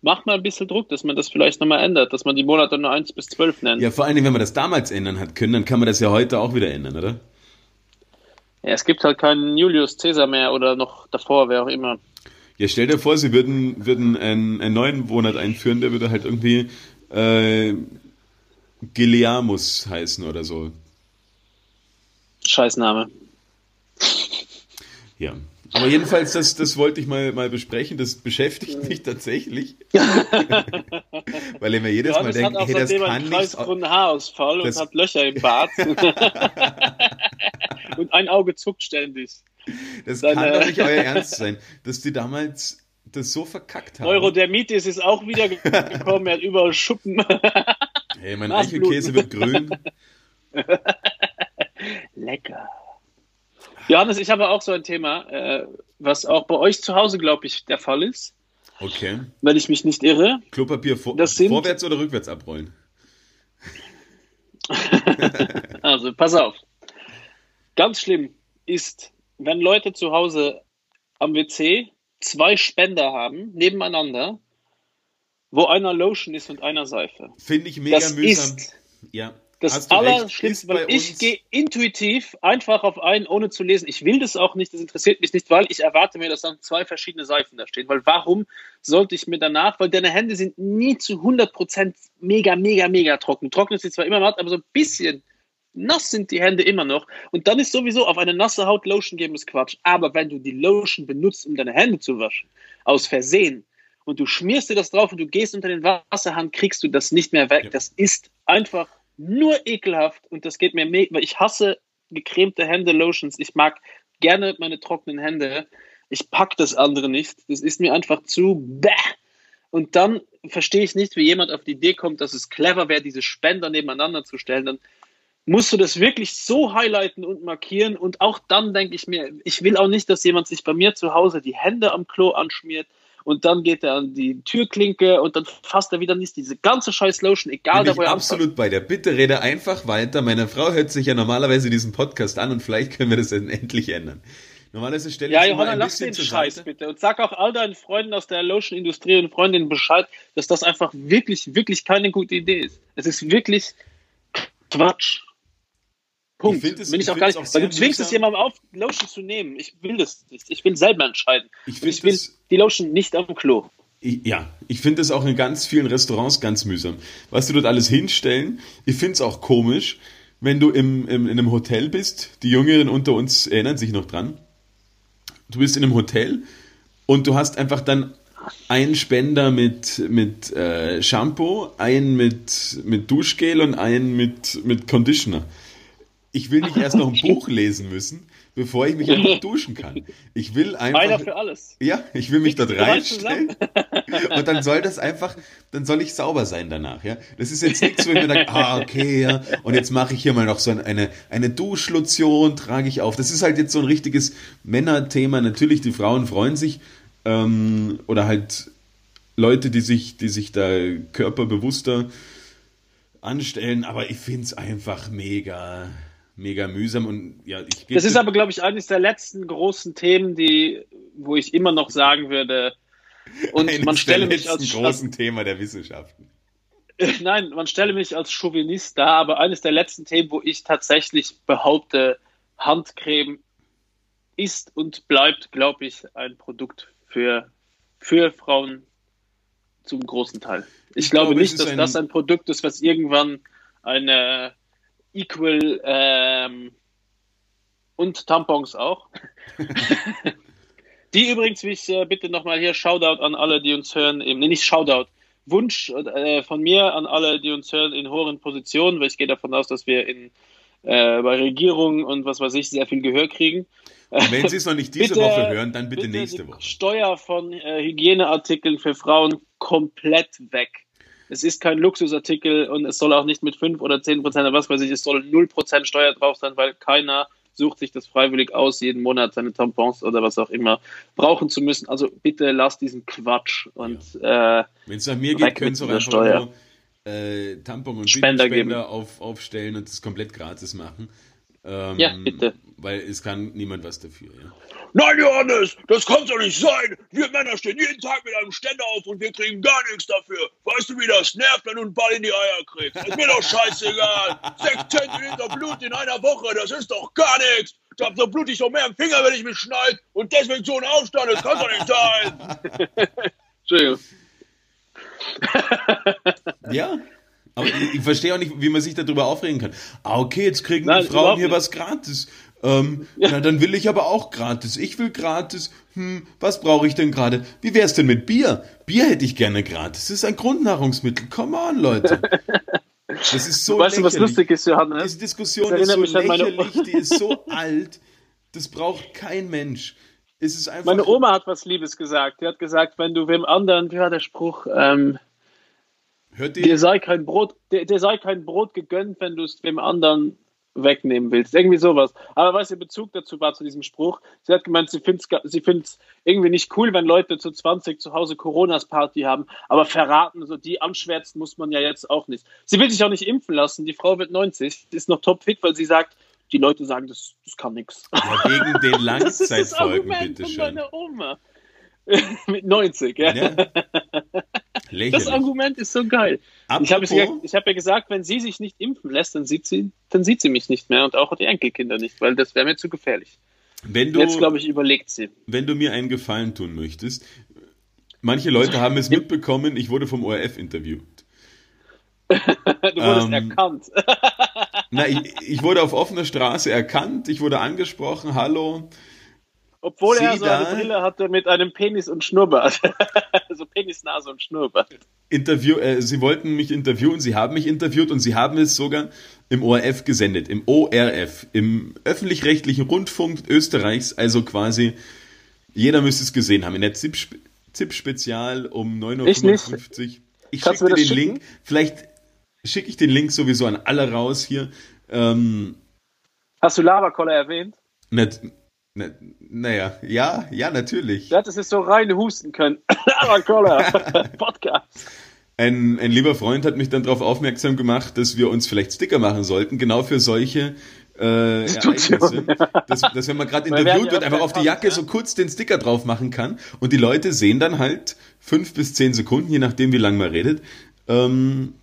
Macht mal ein bisschen Druck, dass man das vielleicht nochmal ändert, dass man die Monate nur 1 bis 12 nennt. Ja, vor allen Dingen, wenn man das damals ändern hat können, dann kann man das ja heute auch wieder ändern, oder? Ja, es gibt halt keinen Julius Caesar mehr oder noch davor, wer auch immer. Ja, stell dir vor, sie würden, würden einen, einen neuen Monat einführen, der würde halt irgendwie äh, Gileamus heißen oder so. Scheißname. Ja. Aber jedenfalls, das, das wollte ich mal, mal besprechen. Das beschäftigt mich tatsächlich. Weil ich mir jedes Mal denke, hey, das kann nicht. kreisrunden Haarausfall und hat Löcher im Bart. und ein Auge zuckt ständig. Das Seine... kann doch nicht euer Ernst sein, dass die damals das so verkackt haben. Neurodermitis ist auch wieder gekommen, er hat überall Schuppen. Hey, mein Eichelkäse wird grün. Lecker. Johannes, ich habe auch so ein Thema, äh, was auch bei euch zu Hause, glaube ich, der Fall ist. Okay. Wenn ich mich nicht irre. Klopapier vor sind... vorwärts oder rückwärts abrollen? also, pass auf. Ganz schlimm ist, wenn Leute zu Hause am WC zwei Spender haben, nebeneinander, wo einer Lotion ist und einer Seife. Finde ich mega das mühsam. Ist ja. Das Allerschlimmste, weil ich gehe intuitiv einfach auf einen, ohne zu lesen. Ich will das auch nicht, das interessiert mich nicht, weil ich erwarte mir, dass dann zwei verschiedene Seifen da stehen. Weil warum sollte ich mir danach, weil deine Hände sind nie zu 100% mega, mega, mega trocken. Trocken ist sie zwar immer matt, aber so ein bisschen nass sind die Hände immer noch. Und dann ist sowieso auf eine nasse Haut Lotion geben ist Quatsch. Aber wenn du die Lotion benutzt, um deine Hände zu waschen, aus Versehen, und du schmierst dir das drauf und du gehst unter den Wasserhahn, kriegst du das nicht mehr weg. Ja. Das ist einfach nur ekelhaft und das geht mir mega, ich hasse gecremte Hände Lotions. Ich mag gerne meine trockenen Hände. Ich pack das andere nicht. Das ist mir einfach zu bäh. Und dann verstehe ich nicht, wie jemand auf die Idee kommt, dass es clever wäre, diese Spender nebeneinander zu stellen. Dann musst du das wirklich so highlighten und markieren. Und auch dann denke ich mir, ich will auch nicht, dass jemand sich bei mir zu Hause die Hände am Klo anschmiert und dann geht er an die Türklinke und dann fasst er wieder nicht diese ganze scheiß Lotion, egal Bin da wo er absolut anfasst. bei der. Bitte rede einfach weiter. Meine Frau hört sich ja normalerweise diesen Podcast an und vielleicht können wir das dann endlich ändern. Normalerweise stelle ich ja, Johanna, ein lass den Scheiß bitte und sag auch all deinen Freunden aus der Lotion-Industrie und Freundinnen Bescheid, dass das einfach wirklich, wirklich keine gute Idee ist. Es ist wirklich Quatsch. Punkt. Ich es, Bin ich, ich auch gar nicht, auch weil du zwingst es jemandem auf, Lotion zu nehmen. Ich will das nicht. Ich will selber entscheiden. Ich, ich will die Lotion nicht am Klo. Ja, ich finde es auch in ganz vielen Restaurants ganz mühsam. Was du dort alles hinstellen, ich finde es auch komisch, wenn du im, im, in einem Hotel bist, die Jüngeren unter uns erinnern sich noch dran, du bist in einem Hotel und du hast einfach dann einen Spender mit, mit äh, Shampoo, einen mit, mit Duschgel und einen mit, mit Conditioner. Ich will nicht erst noch ein Buch lesen müssen, bevor ich mich einfach duschen kann. Ich will einfach. Einer für alles. Ja, ich will mich dort reinstellen. Und dann soll das einfach, dann soll ich sauber sein danach, ja. Das ist jetzt nichts, wo ich mir denke, ah, okay, ja. Und jetzt mache ich hier mal noch so eine, eine Duschlotion, trage ich auf. Das ist halt jetzt so ein richtiges Männerthema. Natürlich, die Frauen freuen sich, ähm, oder halt Leute, die sich, die sich da körperbewusster anstellen, aber ich finde es einfach mega mega mühsam und ja, ich Das ist aber, glaube ich, eines der letzten großen Themen, die, wo ich immer noch sagen würde, und eines man stelle mich als großen Thema der Wissenschaften. Nein, man stelle mich als Chauvinist da, aber eines der letzten Themen, wo ich tatsächlich behaupte, Handcreme ist und bleibt, glaube ich, ein Produkt für, für Frauen zum großen Teil. Ich, ich glaube, glaube nicht, dass ein... das ein Produkt ist, was irgendwann eine Equal ähm, und Tampons auch. die übrigens, wie ich äh, bitte nochmal hier Shoutout an alle, die uns hören, eben, nee, nicht Shoutout, Wunsch äh, von mir an alle, die uns hören in hohen Positionen, weil ich gehe davon aus, dass wir in, äh, bei Regierungen und was weiß ich sehr viel Gehör kriegen. Und wenn Sie es noch nicht diese bitte, Woche hören, dann bitte, bitte nächste Woche. Steuer von äh, Hygieneartikeln für Frauen komplett weg. Es ist kein Luxusartikel und es soll auch nicht mit 5 oder 10 Prozent oder was weiß ich, es soll 0 Prozent Steuer drauf sein, weil keiner sucht sich das freiwillig aus, jeden Monat seine Tampons oder was auch immer brauchen zu müssen. Also bitte lasst diesen Quatsch und ja. äh, wenn es nach mir geht, können Sie auch einfach Steuer. Nur, äh, Tampon und Spender, Spender auf, aufstellen und das komplett gratis machen. Ähm, ja, bitte. Weil es kann niemand was dafür. Ja. Nein, Johannes, das kann doch nicht sein. Wir Männer stehen jeden Tag mit einem Ständer auf und wir kriegen gar nichts dafür. Weißt du, wie das nervt, wenn du einen Ball in die Eier kriegst? Ist mir doch scheißegal. Sechs Zentimeter Blut in einer Woche, das ist doch gar nichts. Da so blut ich doch mehr im Finger, wenn ich mich schneide. Und deswegen so ein Aufstand, das kann doch nicht sein. Entschuldigung. ja, aber ich, ich, verstehe auch nicht, wie man sich darüber aufregen kann. Ah, okay, jetzt kriegen Nein, die Frauen hier was gratis. Ähm, ja. Na, dann will ich aber auch gratis. Ich will gratis. Hm, was brauche ich denn gerade? Wie wär's denn mit Bier? Bier hätte ich gerne gratis. Das ist ein Grundnahrungsmittel. Come on, Leute. Das ist so weißt du, was lustig ist, Johannes? Diese Diskussion ist so lächerlich, die ist so alt. Das braucht kein Mensch. Es ist einfach meine Oma hat was Liebes gesagt. Die hat gesagt, wenn du wem anderen, wie war der Spruch, ähm, Hört dir sei kein Brot, dir, dir sei kein Brot gegönnt, wenn du es dem anderen wegnehmen willst. Irgendwie sowas. Aber was ihr Bezug dazu war zu diesem Spruch, sie hat gemeint, sie findet es sie find's irgendwie nicht cool, wenn Leute zu 20 zu Hause Coronas Party haben, aber verraten, so die anschwärzen muss man ja jetzt auch nicht. Sie will sich auch nicht impfen lassen. Die Frau wird 90, ist noch topfit, weil sie sagt, die Leute sagen, das, das kann nichts. Ja, wegen den Langzeitfolgen, bitte schön. Mit 90, ja. ja. Das Argument ist so geil. Apropos, ich habe ja, hab ja gesagt, wenn sie sich nicht impfen lässt, dann sieht, sie, dann sieht sie mich nicht mehr und auch die Enkelkinder nicht, weil das wäre mir zu gefährlich. Wenn du, Jetzt, glaube ich, überlegt sie. Wenn du mir einen Gefallen tun möchtest, manche Leute haben es mitbekommen, ich wurde vom ORF interviewt. du wurdest ähm, erkannt. na, ich, ich wurde auf offener Straße erkannt, ich wurde angesprochen, hallo, Obwohl er so eine Brille hatte mit einem Penis und Schnurrbart. also Penisnase und Schnurrbart. Interview, äh, sie wollten mich interviewen, sie haben mich interviewt und sie haben es sogar im ORF gesendet, im ORF, im öffentlich-rechtlichen Rundfunk Österreichs, also quasi jeder müsste es gesehen haben, in der ZIP-Spezial um 9.55 Uhr. Ich schicke dir den schicken? Link, vielleicht schicke ich den Link sowieso an alle raus hier. Ähm, Hast du Lavacoller erwähnt? Nicht, na, naja, ja, ja, natürlich. Du hättest es so rein husten können. Aber Cola, Podcast. Ein, ein lieber Freund hat mich dann darauf aufmerksam gemacht, dass wir uns vielleicht Sticker machen sollten, genau für solche äh, Ereignisse. Dass, dass wenn man gerade interviewt wird, einfach auf die Jacke so kurz den Sticker drauf machen kann und die Leute sehen dann halt fünf bis zehn Sekunden, je nachdem wie lange man redet, ähm,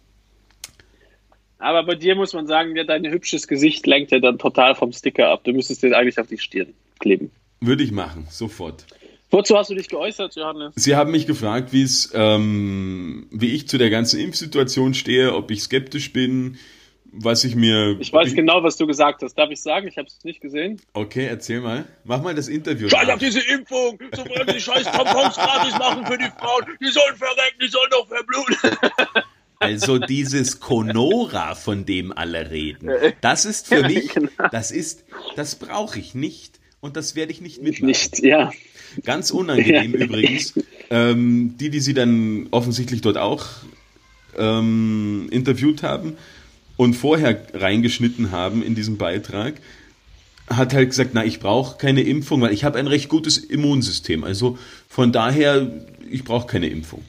aber bei dir muss man sagen, ja, dein hübsches Gesicht lenkt ja dann total vom Sticker ab. Du müsstest den eigentlich auf die Stirn kleben. Würde ich machen, sofort. Wozu hast du dich geäußert, Johannes? Sie haben mich gefragt, wie es, ähm, wie ich zu der ganzen Impfsituation stehe, ob ich skeptisch bin, was ich mir. Ich weiß ich, genau, was du gesagt hast. Darf ich sagen? Ich habe es nicht gesehen. Okay, erzähl mal. Mach mal das Interview. Scheiß auf diese Impfung! So wollen die scheiß Tampons gratis machen für die Frauen. Die sollen verrecken, die sollen doch verbluten. Also dieses Conora, von dem alle reden, das ist für mich, genau. das ist, das brauche ich nicht und das werde ich nicht mitmachen. Nicht, ja. Ganz unangenehm ja. übrigens. Ähm, die, die sie dann offensichtlich dort auch ähm, interviewt haben und vorher reingeschnitten haben in diesem Beitrag, hat halt gesagt, na, ich brauche keine Impfung, weil ich habe ein recht gutes Immunsystem. Also von daher, ich brauche keine Impfung.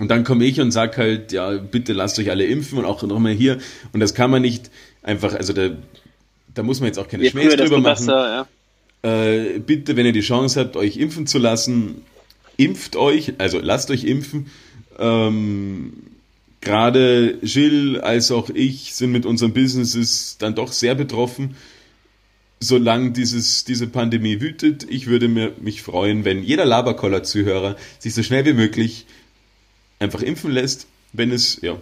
Und dann komme ich und sag halt, ja, bitte lasst euch alle impfen und auch nochmal hier. Und das kann man nicht einfach, also da, da muss man jetzt auch keine Je Schmähs drüber machen. Besser, ja. Äh, bitte, wenn ihr die Chance habt, euch impfen zu lassen, impft euch, also lasst euch impfen. Ähm, Gerade Gilles als auch ich sind mit unseren Businesses dann doch sehr betroffen. Solange dieses, diese Pandemie wütet, ich würde mir, mich freuen, wenn jeder Laberkoller-Zuhörer sich so schnell wie möglich einfach impfen lässt, wenn es, ja.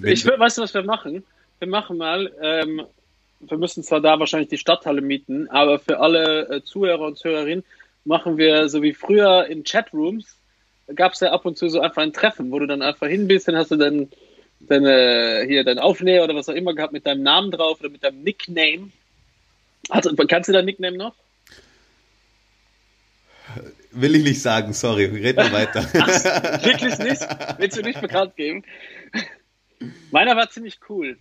Wenn ich will, weißt du, was wir machen? Wir machen mal, ähm, wir müssen zwar da wahrscheinlich die Stadthalle mieten, aber für alle äh, Zuhörer und Zuhörerinnen machen wir so wie früher in Chatrooms, gab es ja ab und zu so einfach ein Treffen, wo du dann einfach hin bist, dann hast du dann deine, hier dein Aufnäher oder was auch immer gehabt mit deinem Namen drauf oder mit deinem Nickname. Also, kannst du dein Nickname noch? Will ich nicht sagen, sorry, red mal weiter. Ach, wirklich nicht? Willst du nicht bekannt geben? Meiner war ziemlich cool.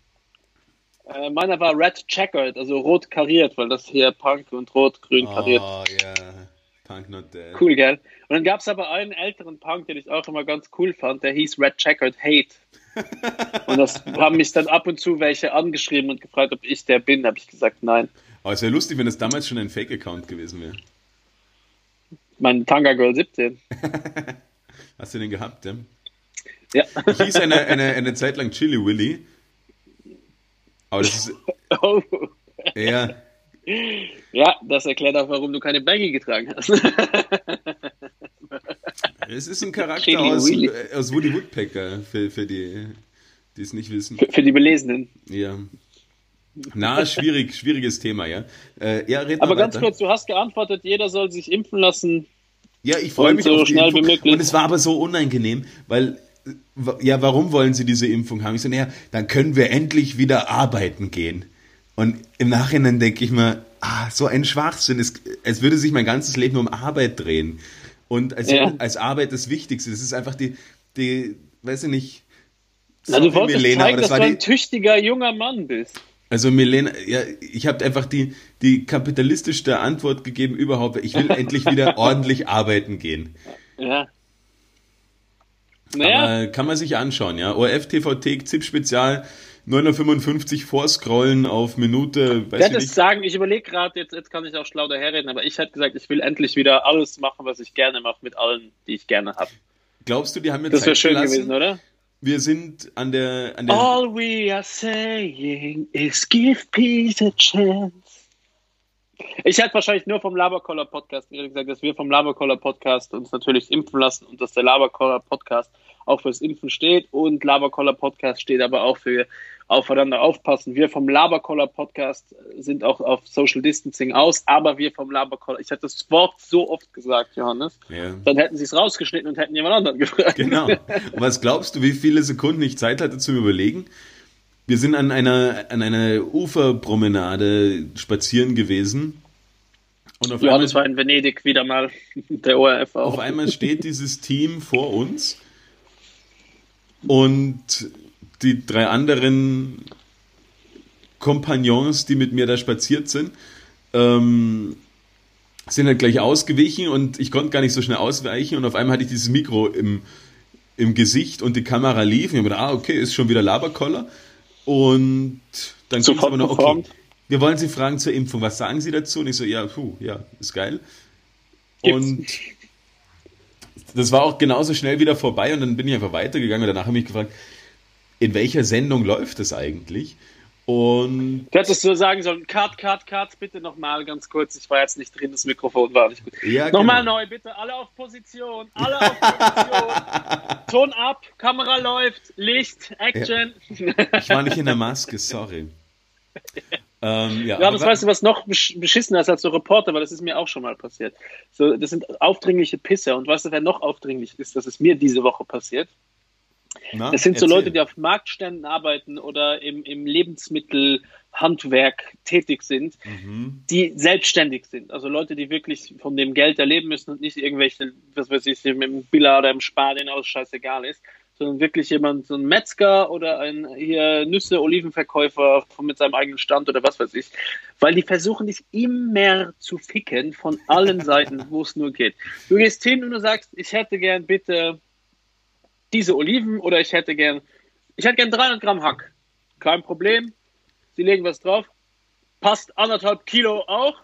Äh, meiner war Red Checkered, also rot kariert, weil das hier Punk und rot-grün kariert. Oh, ja. Yeah. Punk not dead. Cool, gell? Und dann gab es aber einen älteren Punk, den ich auch immer ganz cool fand, der hieß Red Checkered Hate. und das haben mich dann ab und zu welche angeschrieben und gefragt, ob ich der bin. habe ich gesagt, nein. Aber es wäre lustig, wenn das damals schon ein Fake-Account gewesen wäre. Mein Tanga Girl 17. Hast du den gehabt, ja? Ja. Ich hieß eine, eine, eine Zeit lang Chili Willy. Aber das ist. Oh. Ja. Ja, das erklärt auch, warum du keine Baggy getragen hast. Es ist ein Charakter aus, äh, aus Woody Woodpecker, für, für die, die es nicht wissen. Für, für die Belesenen. Ja. Na, schwierig, schwieriges Thema, ja. Äh, ja Aber ganz weiter. kurz, du hast geantwortet, jeder soll sich impfen lassen. Ja, ich freue mich so auf die schnell möglich. Und es war aber so unangenehm, weil ja, warum wollen Sie diese Impfung haben? Ich so, naja, dann können wir endlich wieder arbeiten gehen. Und im Nachhinein denke ich mir, ah, so ein Schwachsinn. Es, es würde sich mein ganzes Leben um Arbeit drehen. Und als, ja. als Arbeit das Wichtigste. Das ist einfach die, die, weiß ich nicht. Na, du wolltest Milena, zeigen, das dass du ein tüchtiger junger Mann bist. Also Milena, ja, ich habe einfach die, die kapitalistischste Antwort gegeben überhaupt. Ich will endlich wieder ordentlich arbeiten gehen. Ja. Naja. Aber kann man sich anschauen, ja. ORF TVT ZIP Spezial 955 vorscrollen auf Minute. Weiß ich hätte sagen, ich überlege gerade, jetzt, jetzt kann ich auch schlau daherreden, aber ich hätte gesagt, ich will endlich wieder alles machen, was ich gerne mache, mit allen, die ich gerne habe. Glaubst du, die haben mir Das wäre schön gelassen? gewesen, oder? Wir sind an der, an der. All we are saying is give peace a chance. Ich hätte wahrscheinlich nur vom Labercoller Podcast gesagt, dass wir vom Labercoller Podcast uns natürlich impfen lassen und dass der Labercoller Podcast auch fürs Impfen steht und Labercoller Podcast steht aber auch für aufeinander aufpassen. Wir vom Labercoller Podcast sind auch auf Social Distancing aus, aber wir vom Labercoller, ich hatte das Wort so oft gesagt, Johannes, ja. dann hätten sie es rausgeschnitten und hätten jemand anderen gefragt. Genau. Und was glaubst du, wie viele Sekunden ich Zeit hatte zum Überlegen? Wir sind an einer, an einer Uferpromenade spazieren gewesen. Und auf ja, einmal, das war in Venedig wieder mal der ORF auch. Auf einmal steht dieses Team vor uns und die drei anderen Kompagnons, die mit mir da spaziert sind, ähm, sind halt gleich ausgewichen und ich konnte gar nicht so schnell ausweichen und auf einmal hatte ich dieses Mikro im, im Gesicht und die Kamera lief und ich habe gedacht, ah, okay, ist schon wieder Laberkoller und dann ging es aber noch, okay, wir wollen Sie fragen zur Impfung, was sagen Sie dazu? Und ich so, ja, puh, ja, ist geil. Gibt's. Und das war auch genauso schnell wieder vorbei und dann bin ich einfach weitergegangen und danach habe ich mich gefragt, in welcher Sendung läuft das eigentlich? Und du hättest so sagen sollen, Cut, Cut, Cut, bitte nochmal ganz kurz. Ich war jetzt nicht drin, das Mikrofon war nicht gut. Ja, nochmal genau. neu, bitte. Alle auf Position, alle auf Position. Ton ab, Kamera läuft, Licht, Action. Ja. Ich war nicht in der Maske, sorry. Ähm, ja, ja das weißt du, was noch beschissener ist als so Reporter, weil das ist mir auch schon mal passiert. So, das sind aufdringliche Pisser. Und weißt du, wer noch aufdringlich ist? Das ist mir diese Woche passiert. Na, das sind erzähl. so Leute, die auf Marktständen arbeiten oder im, im Lebensmittelhandwerk tätig sind, mhm. die selbstständig sind. Also Leute, die wirklich von dem Geld erleben müssen und nicht irgendwelche, was weiß ich, im Billa oder im Spar, denen aus scheißegal ist, sondern wirklich jemand, so ein Metzger oder ein hier Nüsse, Olivenverkäufer mit seinem eigenen Stand oder was weiß ich. Weil die versuchen dich immer zu ficken von allen Seiten, wo es nur geht. Du gehst hin und du sagst, ich hätte gern bitte diese Oliven oder ich hätte gern, ich hätte gern 300 Gramm Hack. Kein Problem. Sie legen was drauf. Passt anderthalb Kilo auch.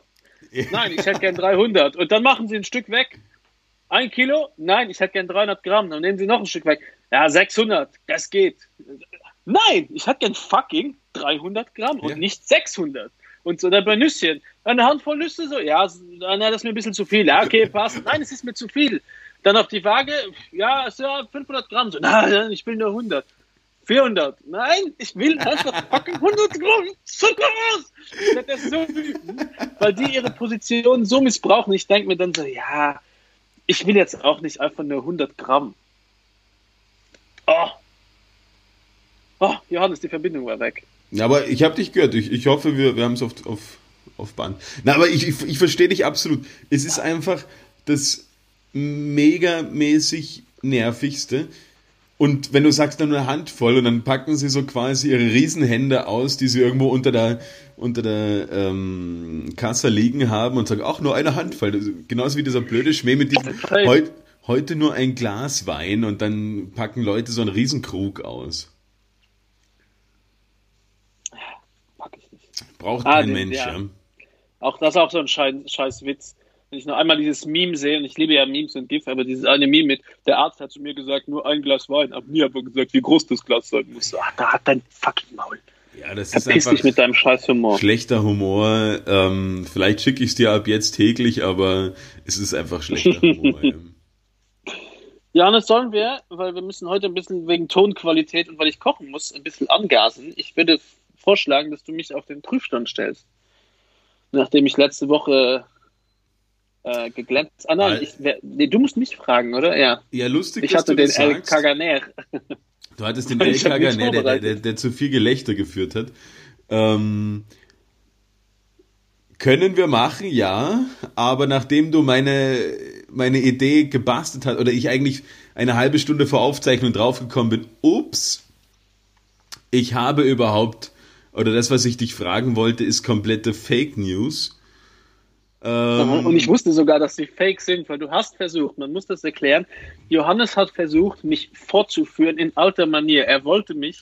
Nein, ich hätte gern 300. Und dann machen sie ein Stück weg. Ein Kilo? Nein, ich hätte gern 300 Gramm. Dann nehmen sie noch ein Stück weg. Ja, 600. Das geht. Nein, ich hätte gern fucking 300 Gramm und ja. nicht 600. Und so, dann bei Nüsschen. Eine Handvoll Nüsse so, ja, das ist mir ein bisschen zu viel. Ja, okay, passt. Nein, es ist mir zu viel. Dann auf die Waage, ja, ja 500 Gramm. So, nein, ich will nur 100. 400. Nein, ich will einfach fucking 100 Gramm Zucker raus. So weil die ihre Position so missbrauchen. Ich denke mir dann so, ja, ich will jetzt auch nicht einfach nur 100 Gramm. Oh. Oh, Johannes, die Verbindung war weg. Ja, aber ich habe dich gehört. Ich, ich hoffe, wir, wir haben es auf, auf, auf Band. Na, aber ich, ich, ich verstehe dich absolut. Es ist einfach das megamäßig nervigste. Und wenn du sagst dann nur eine Handvoll und dann packen sie so quasi ihre Riesenhände aus, die sie irgendwo unter der, unter der ähm, Kasse liegen haben und sagen, auch nur eine Handvoll. Genauso wie dieser blöde Schmäh mit diesem heut, heute nur ein Glas Wein und dann packen Leute so einen Riesenkrug aus. Pack ich nicht. Braucht ah, kein den, Mensch, ja. ja. Auch das ist auch so ein scheiß, scheiß Witz wenn ich noch einmal dieses Meme sehe, und ich liebe ja Memes und GIF, aber dieses eine Meme mit, der Arzt hat zu mir gesagt, nur ein Glas Wein, aber mir aber gesagt, wie groß das Glas sein muss. Ach, da hat dein fucking Maul. Ja, das Verpiss ist einfach dich mit deinem scheiß Humor. Schlechter Humor. Ähm, vielleicht schicke ich es dir ab jetzt täglich, aber es ist einfach schlechter Humor. Ja, das sollen wir, weil wir müssen heute ein bisschen wegen Tonqualität und weil ich kochen muss, ein bisschen angasen. Ich würde vorschlagen, dass du mich auf den Prüfstand stellst. Nachdem ich letzte Woche äh, geglänzt. Ah nein, ich, wer, nee, du musst mich fragen, oder? Ja. Ja, lustig. Ich hatte den El Caganer. Du hattest den El Caganer, der, der, der, der, zu viel Gelächter geführt hat. Ähm, können wir machen, ja, aber nachdem du meine, meine Idee gebastelt hast, oder ich eigentlich eine halbe Stunde vor Aufzeichnung draufgekommen bin, ups, ich habe überhaupt, oder das, was ich dich fragen wollte, ist komplette Fake News. Ähm, und ich wusste sogar, dass sie fake sind, weil du hast versucht, man muss das erklären. Johannes hat versucht, mich fortzuführen in alter Manier. Er wollte mich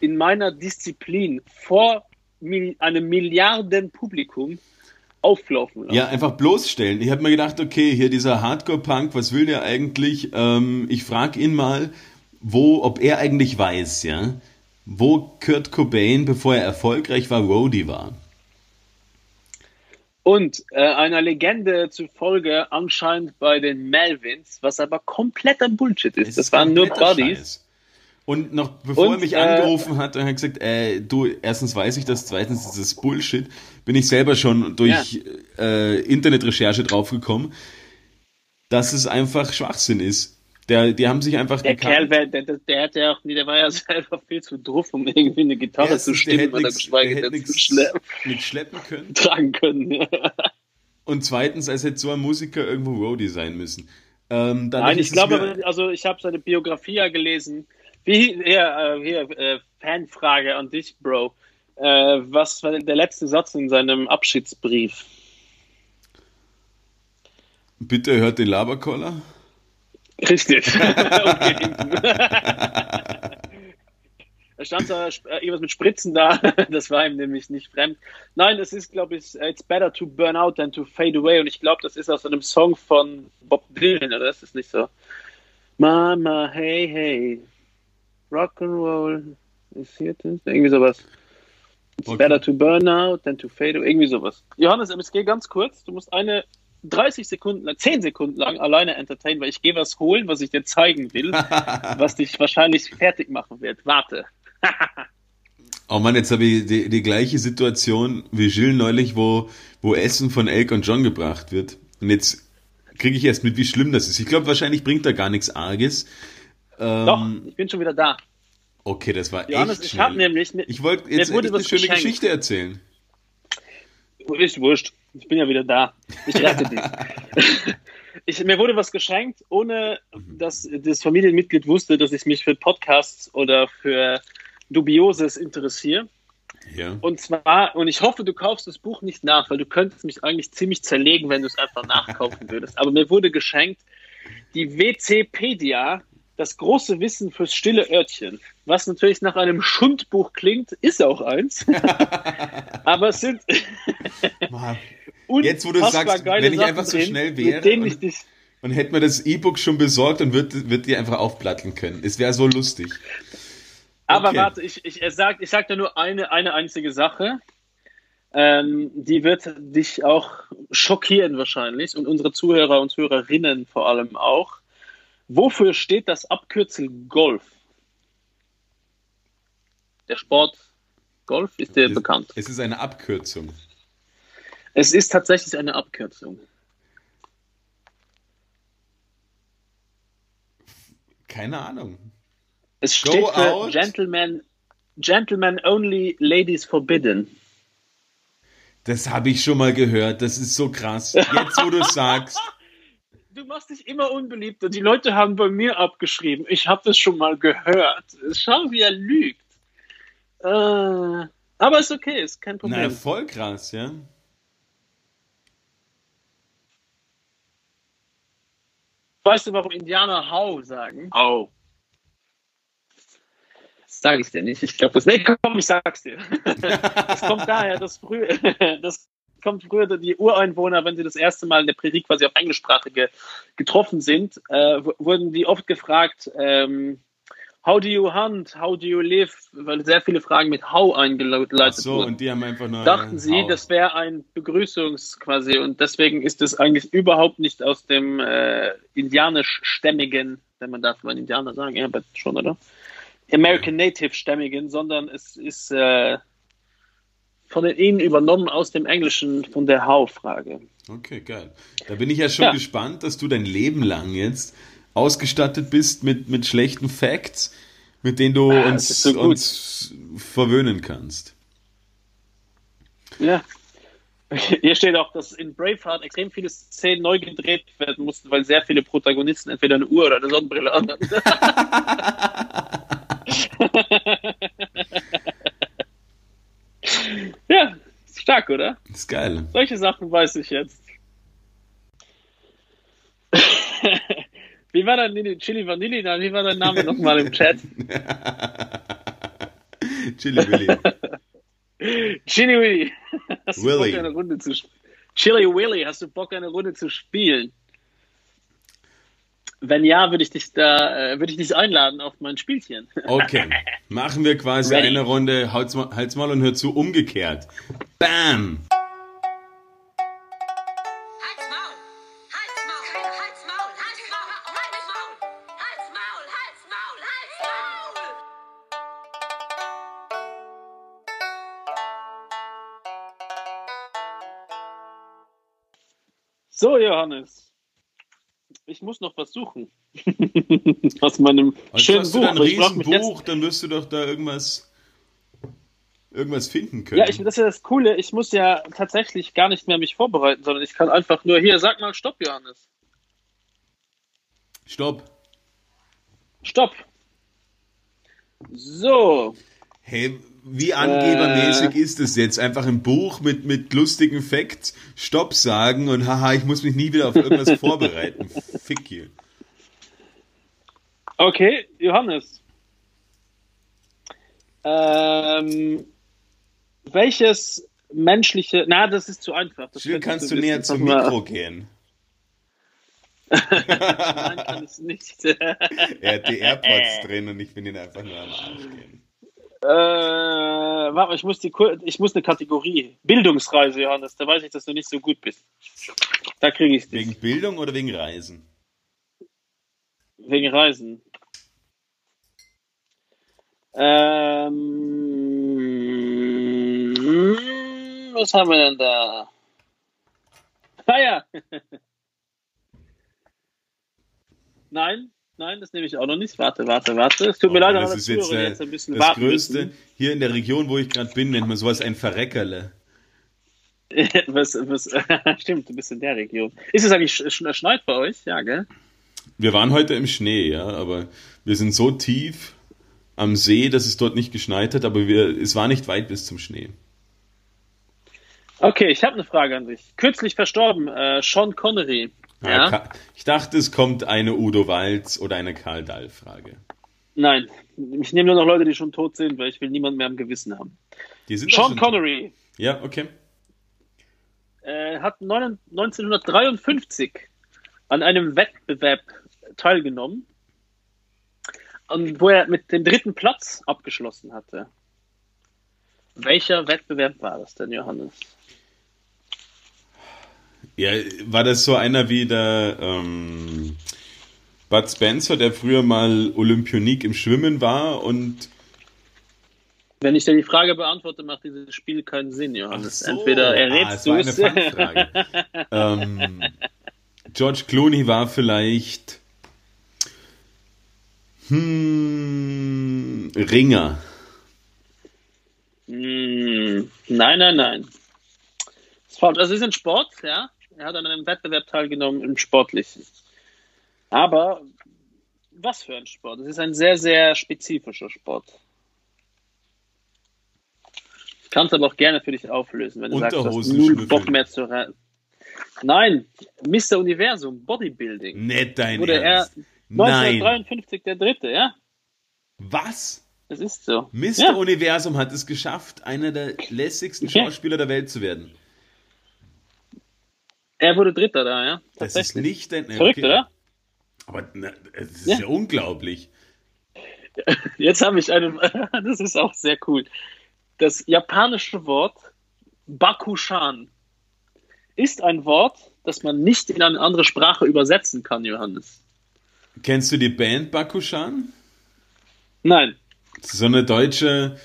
in meiner Disziplin vor einem Milliardenpublikum auflaufen lassen. Ja, einfach bloßstellen. Ich habe mir gedacht, okay, hier dieser Hardcore-Punk, was will der eigentlich? Ähm, ich frage ihn mal, wo, ob er eigentlich weiß, ja, wo Kurt Cobain, bevor er erfolgreich war, Roadie war. Und äh, einer Legende zufolge anscheinend bei den Melvins, was aber kompletter Bullshit ist. das waren nur Buddies. Und noch bevor und, er mich äh, angerufen hat, hat er gesagt, äh, du, erstens weiß ich das, zweitens ist das Bullshit, bin ich selber schon durch ja. äh, Internetrecherche draufgekommen, dass es einfach Schwachsinn ist. Der, die haben sich einfach Der gekannt. Kerl, der, der, der, hat ja auch, der war ja selber viel zu drauf, um irgendwie eine Gitarre ja, zu stimmen oder geschweige denn zu schleppen. Mit schleppen können. Tragen können, ja. Und zweitens, als hätte so ein Musiker irgendwo Roadie sein müssen. Ähm, Nein, ich glaube, also ich habe seine Biografie ja gelesen. Wie, hier, äh, hier äh, Fanfrage an dich, Bro. Äh, was war der letzte Satz in seinem Abschiedsbrief? Bitte hört den Laberkoller. Richtig. Da stand da äh, irgendwas mit Spritzen da. Das war ihm nämlich nicht fremd. Nein, das ist, glaube ich, It's better to burn out than to fade away. Und ich glaube, das ist aus einem Song von Bob Dylan, oder ist das nicht so? Mama, hey, hey, rock and roll, ist hier das? Irgendwie sowas. It's okay. better to burn out than to fade away. Irgendwie sowas. Johannes, es geht ganz kurz. Du musst eine 30 Sekunden, 10 Sekunden lang alleine entertainen, weil ich gehe was holen, was ich dir zeigen will, was dich wahrscheinlich fertig machen wird. Warte. oh Mann, jetzt habe ich die, die, gleiche Situation wie Gilles neulich, wo, wo Essen von Elk und John gebracht wird. Und jetzt kriege ich erst mit, wie schlimm das ist. Ich glaube, wahrscheinlich bringt da gar nichts Arges. Ähm, Doch, ich bin schon wieder da. Okay, das war Johannes, echt ich habe nämlich... Ich wollte jetzt eine schöne geschenkt. Geschichte erzählen. Ist wurscht. Ich bin ja wieder da. Ich rette dich. ich, mir wurde was geschenkt, ohne dass das Familienmitglied wusste, dass ich mich für Podcasts oder für Dubioses interessiere. Ja. Und zwar, und ich hoffe, du kaufst das Buch nicht nach, weil du könntest mich eigentlich ziemlich zerlegen, wenn du es einfach nachkaufen würdest. Aber mir wurde geschenkt die WCpedia das große Wissen fürs stille Örtchen, was natürlich nach einem Schundbuch klingt, ist auch eins. Aber es sind Jetzt, wo du sagst, wenn ich einfach so schnell wäre und, und hätte mir das E-Book schon besorgt und würde würd die einfach aufplatteln können. Es wäre so lustig. Aber okay. warte, ich, ich, sag, ich sag dir nur eine, eine einzige Sache. Ähm, die wird dich auch schockieren wahrscheinlich und unsere Zuhörer und Zuhörerinnen vor allem auch. Wofür steht das Abkürzel Golf? Der Sport Golf ist dir bekannt. Es ist eine Abkürzung. Es ist tatsächlich eine Abkürzung. Keine Ahnung. Es steht Go für out. Gentlemen, Gentlemen Only, Ladies Forbidden. Das habe ich schon mal gehört. Das ist so krass. Jetzt, wo du sagst. Du machst dich immer unbeliebter. Die Leute haben bei mir abgeschrieben. Ich habe das schon mal gehört. Schau, wie er lügt. Äh, aber ist okay, ist kein Problem. Na, voll krass, ja. Weißt du, warum Indianer Hau sagen? Hau. Das sage ich dir nicht. Ich glaube, das. Nee, komm, ich sag's dir. das kommt daher, dass früher, das kommt früher die Ureinwohner, wenn sie das erste Mal in der Prärie quasi auf Englischsprachige getroffen sind, äh, wurden die oft gefragt, ähm, How do you hunt? How do you live? Weil sehr viele Fragen mit How eingeleitet Ach so, wurden. und die haben einfach nur. Dachten sie, how. das wäre ein Begrüßungs quasi und deswegen ist es eigentlich überhaupt nicht aus dem äh, indianisch-stämmigen, wenn man darf mal Indianer sagen, ja, schon, oder? American. Native-stämmigen, sondern es ist äh, von den ihnen übernommen aus dem Englischen von der How-Frage. Okay, geil. Da bin ich ja schon ja. gespannt, dass du dein Leben lang jetzt ausgestattet bist mit, mit schlechten Facts, mit denen du ah, uns, so uns verwöhnen kannst. Ja. Hier steht auch, dass in Braveheart extrem viele Szenen neu gedreht werden mussten, weil sehr viele Protagonisten entweder eine Uhr oder eine Sonnenbrille haben. Ja, ist stark, oder? Ist geil. Solche Sachen weiß ich jetzt. wie war dein Chili Vanilli? Wie war dein Name nochmal im Chat? Chili Willy. Chili Willy. Hast Willy. du Bock, eine Runde zu Chili Willy, hast du Bock, eine Runde zu spielen? Wenn ja, würde ich dich da, äh, würde ich dich einladen auf mein Spielchen. Okay. Machen wir quasi Ready. eine Runde. Halt's mal, halt's mal und hör zu umgekehrt. Bam! So, Johannes, ich muss noch was suchen. Aus meinem also schönen Buch. Du ein Riesenbuch, dann wirst du doch da irgendwas, irgendwas finden können. Ja, ich, das ist ja das Coole. Ich muss ja tatsächlich gar nicht mehr mich vorbereiten, sondern ich kann einfach nur hier, sag mal Stopp, Johannes. Stopp. Stopp. So. Hey, wie angebermäßig äh, ist es jetzt? Einfach ein Buch mit, mit lustigen Facts, Stopp sagen und haha, ich muss mich nie wieder auf irgendwas vorbereiten. Fick you. Okay, Johannes. Ähm, welches menschliche. Na, das ist zu einfach. Das Hier kannst du näher zum Mikro gehen. Nein, kann es nicht. er hat die AirPods drin und ich bin ihn einfach nur am Arsch gehen. Äh, warte, ich muss, die, ich muss eine Kategorie. Bildungsreise, Johannes. Da weiß ich, dass du nicht so gut bist. Da kriege ich es. Wegen Bildung oder wegen Reisen? Wegen Reisen. Ähm, was haben wir denn da? Ah ja. Nein, nein, das nehme ich auch noch nicht. Warte, warte, warte. Es tut mir oh, leid, das ist jetzt, äh, jetzt ein bisschen das Größte. Müssen. Hier in der Region, wo ich gerade bin, nennt man sowas ein Verreckerle. was, was, stimmt, du bist in der Region. Ist es eigentlich schneit bei euch? Ja, gell? Wir waren heute im Schnee, ja, aber wir sind so tief am See, dass es dort nicht geschneit hat, aber wir, es war nicht weit bis zum Schnee. Okay, ich habe eine Frage an dich. Kürzlich verstorben, äh, Sean Connery. Ja? Ich dachte, es kommt eine Udo Walz oder eine Karl Dahl-Frage. Nein, ich nehme nur noch Leute, die schon tot sind, weil ich will niemanden mehr am Gewissen haben. Sean Connery. Ja, okay. Äh, hat 1953 an einem Wettbewerb teilgenommen, wo er mit dem dritten Platz abgeschlossen hatte. Welcher Wettbewerb war das denn, Johannes? Ja, war das so einer wie der ähm, Bud Spencer, der früher mal Olympionik im Schwimmen war und wenn ich dir die Frage beantworte, macht dieses Spiel keinen Sinn, Johannes. So. Entweder errätst ah, du es. ähm, George Clooney war vielleicht hm, Ringer. Hm, nein, nein, nein. Das ist ein Sport, ja. Er hat an einem Wettbewerb teilgenommen im Sportlichen. Aber was für ein Sport? Es ist ein sehr, sehr spezifischer Sport. Ich kann es aber auch gerne für dich auflösen, wenn du sagst, du hast null Bock mehr zu rennen. Nein, Mr. Universum, Bodybuilding. Nicht dein Wurde Ernst. er 1953 Nein. der Dritte, ja? Was? Das ist so. Mr. Ja. Universum hat es geschafft, einer der lässigsten Schauspieler der Welt zu werden. Er wurde Dritter da, ja. Das ist nicht ein. Verrückt, okay. oder? Aber na, es ist ja. ja unglaublich. Jetzt habe ich eine. Das ist auch sehr cool. Das japanische Wort Bakushan ist ein Wort, das man nicht in eine andere Sprache übersetzen kann, Johannes. Kennst du die Band Bakushan? Nein. So eine deutsche,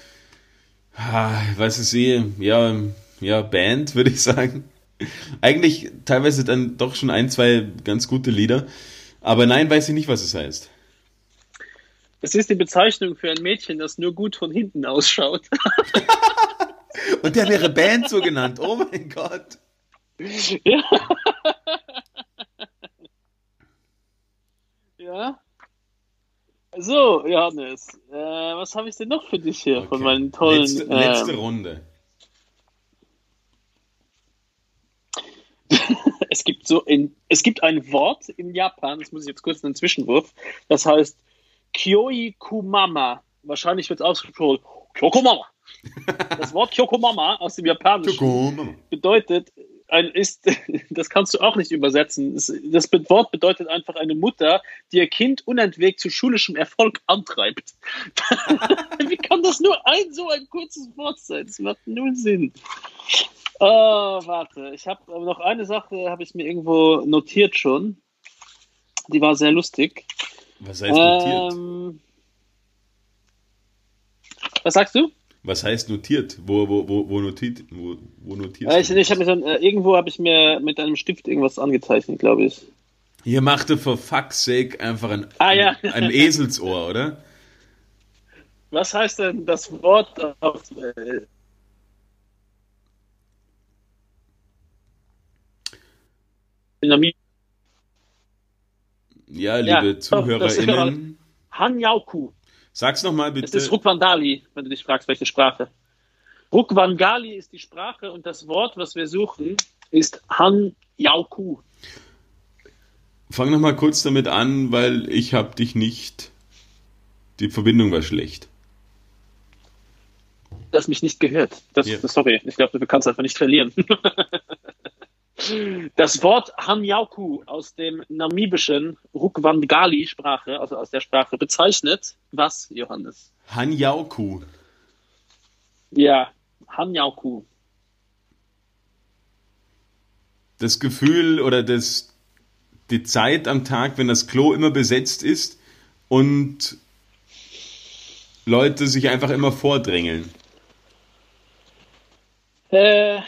ah, ich weiß es eh, ja, ja, Band, würde ich sagen. Eigentlich teilweise dann doch schon ein, zwei ganz gute Lieder. Aber nein, weiß ich nicht, was es heißt. Es ist die Bezeichnung für ein Mädchen, das nur gut von hinten ausschaut. Und der wäre Band so genannt. Oh mein Gott. Ja. ja. So, Johannes, äh, was habe ich denn noch für dich hier okay. von meinen tollen. Letzte, letzte ähm, Runde. es gibt so in, es gibt ein Wort in Japan, das muss ich jetzt kurz einen Zwischenwurf, das heißt Kyoi Kumama. Wahrscheinlich wird es ausgesprochen Kyokomama. Das Wort Kyokomama aus dem Japanischen bedeutet, ein, ist, das kannst du auch nicht übersetzen. Das, das, Wort bedeutet einfach eine Mutter, die ihr Kind unentwegt zu schulischem Erfolg antreibt. Wie kann das nur ein so ein kurzes Wort sein? Das macht null Sinn. Oh, warte, ich habe noch eine Sache, habe ich mir irgendwo notiert schon. Die war sehr lustig. Was heißt notiert? Ähm, was sagst du? Was heißt notiert? Wo, wo, wo, wo notiert? Wo, wo notierst ja, ich, ich habe mir äh, irgendwo habe ich mir mit einem Stift irgendwas angezeichnet, glaube ich. Hier machte for fuck's sake einfach ein, ah, ja. ein, ein Eselsohr, oder? Was heißt denn das Wort auf äh, Ja, liebe ja, ZuhörerInnen. Hanyauku. Sag's nochmal bitte. Das ist Rukvandali, wenn du dich fragst, welche Sprache. Rukwangali ist die Sprache und das Wort, was wir suchen, ist Hanyauku. Fang nochmal kurz damit an, weil ich hab dich nicht. Die Verbindung war schlecht. Du hast mich nicht gehört. Das, ja. Sorry, ich glaube, du kannst einfach nicht verlieren. Das Wort Hanyauku aus dem namibischen Rukwangali-Sprache, also aus der Sprache, bezeichnet was, Johannes? Hanyauku. Ja, Hanyauku. Das Gefühl oder das, die Zeit am Tag, wenn das Klo immer besetzt ist und Leute sich einfach immer vordrängeln. Äh,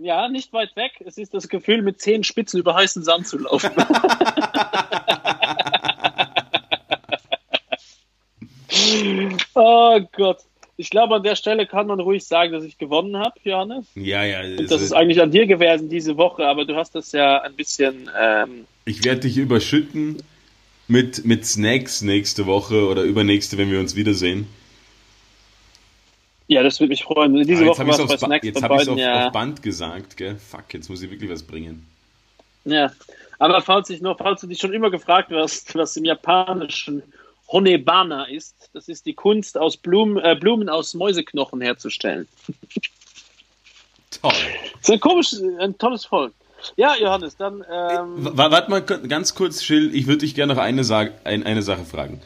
ja, nicht weit weg. Es ist das Gefühl, mit zehn Spitzen über heißen Sand zu laufen. oh Gott. Ich glaube, an der Stelle kann man ruhig sagen, dass ich gewonnen habe, Johannes. Ja, ja. Und das ist eigentlich an dir gewesen diese Woche, aber du hast das ja ein bisschen. Ähm, ich werde dich überschütten mit, mit Snacks nächste Woche oder übernächste, wenn wir uns wiedersehen. Ja, das würde mich freuen. Diese ah, Woche war es bei Snacks Jetzt habe ich es auf, ja. auf, Band gesagt, gell? Fuck, jetzt muss ich wirklich was bringen. Ja, aber falls, ich noch, falls du dich schon immer gefragt hast, was im Japanischen Honebana ist, das ist die Kunst, aus Blumen, äh, Blumen aus Mäuseknochen herzustellen. Toll. Das ist ein komisch, ein tolles Volk. Ja, Johannes, dann. Ähm, Warte mal ganz kurz, Schill, ich würde dich gerne noch eine, Sage, ein, eine Sache fragen.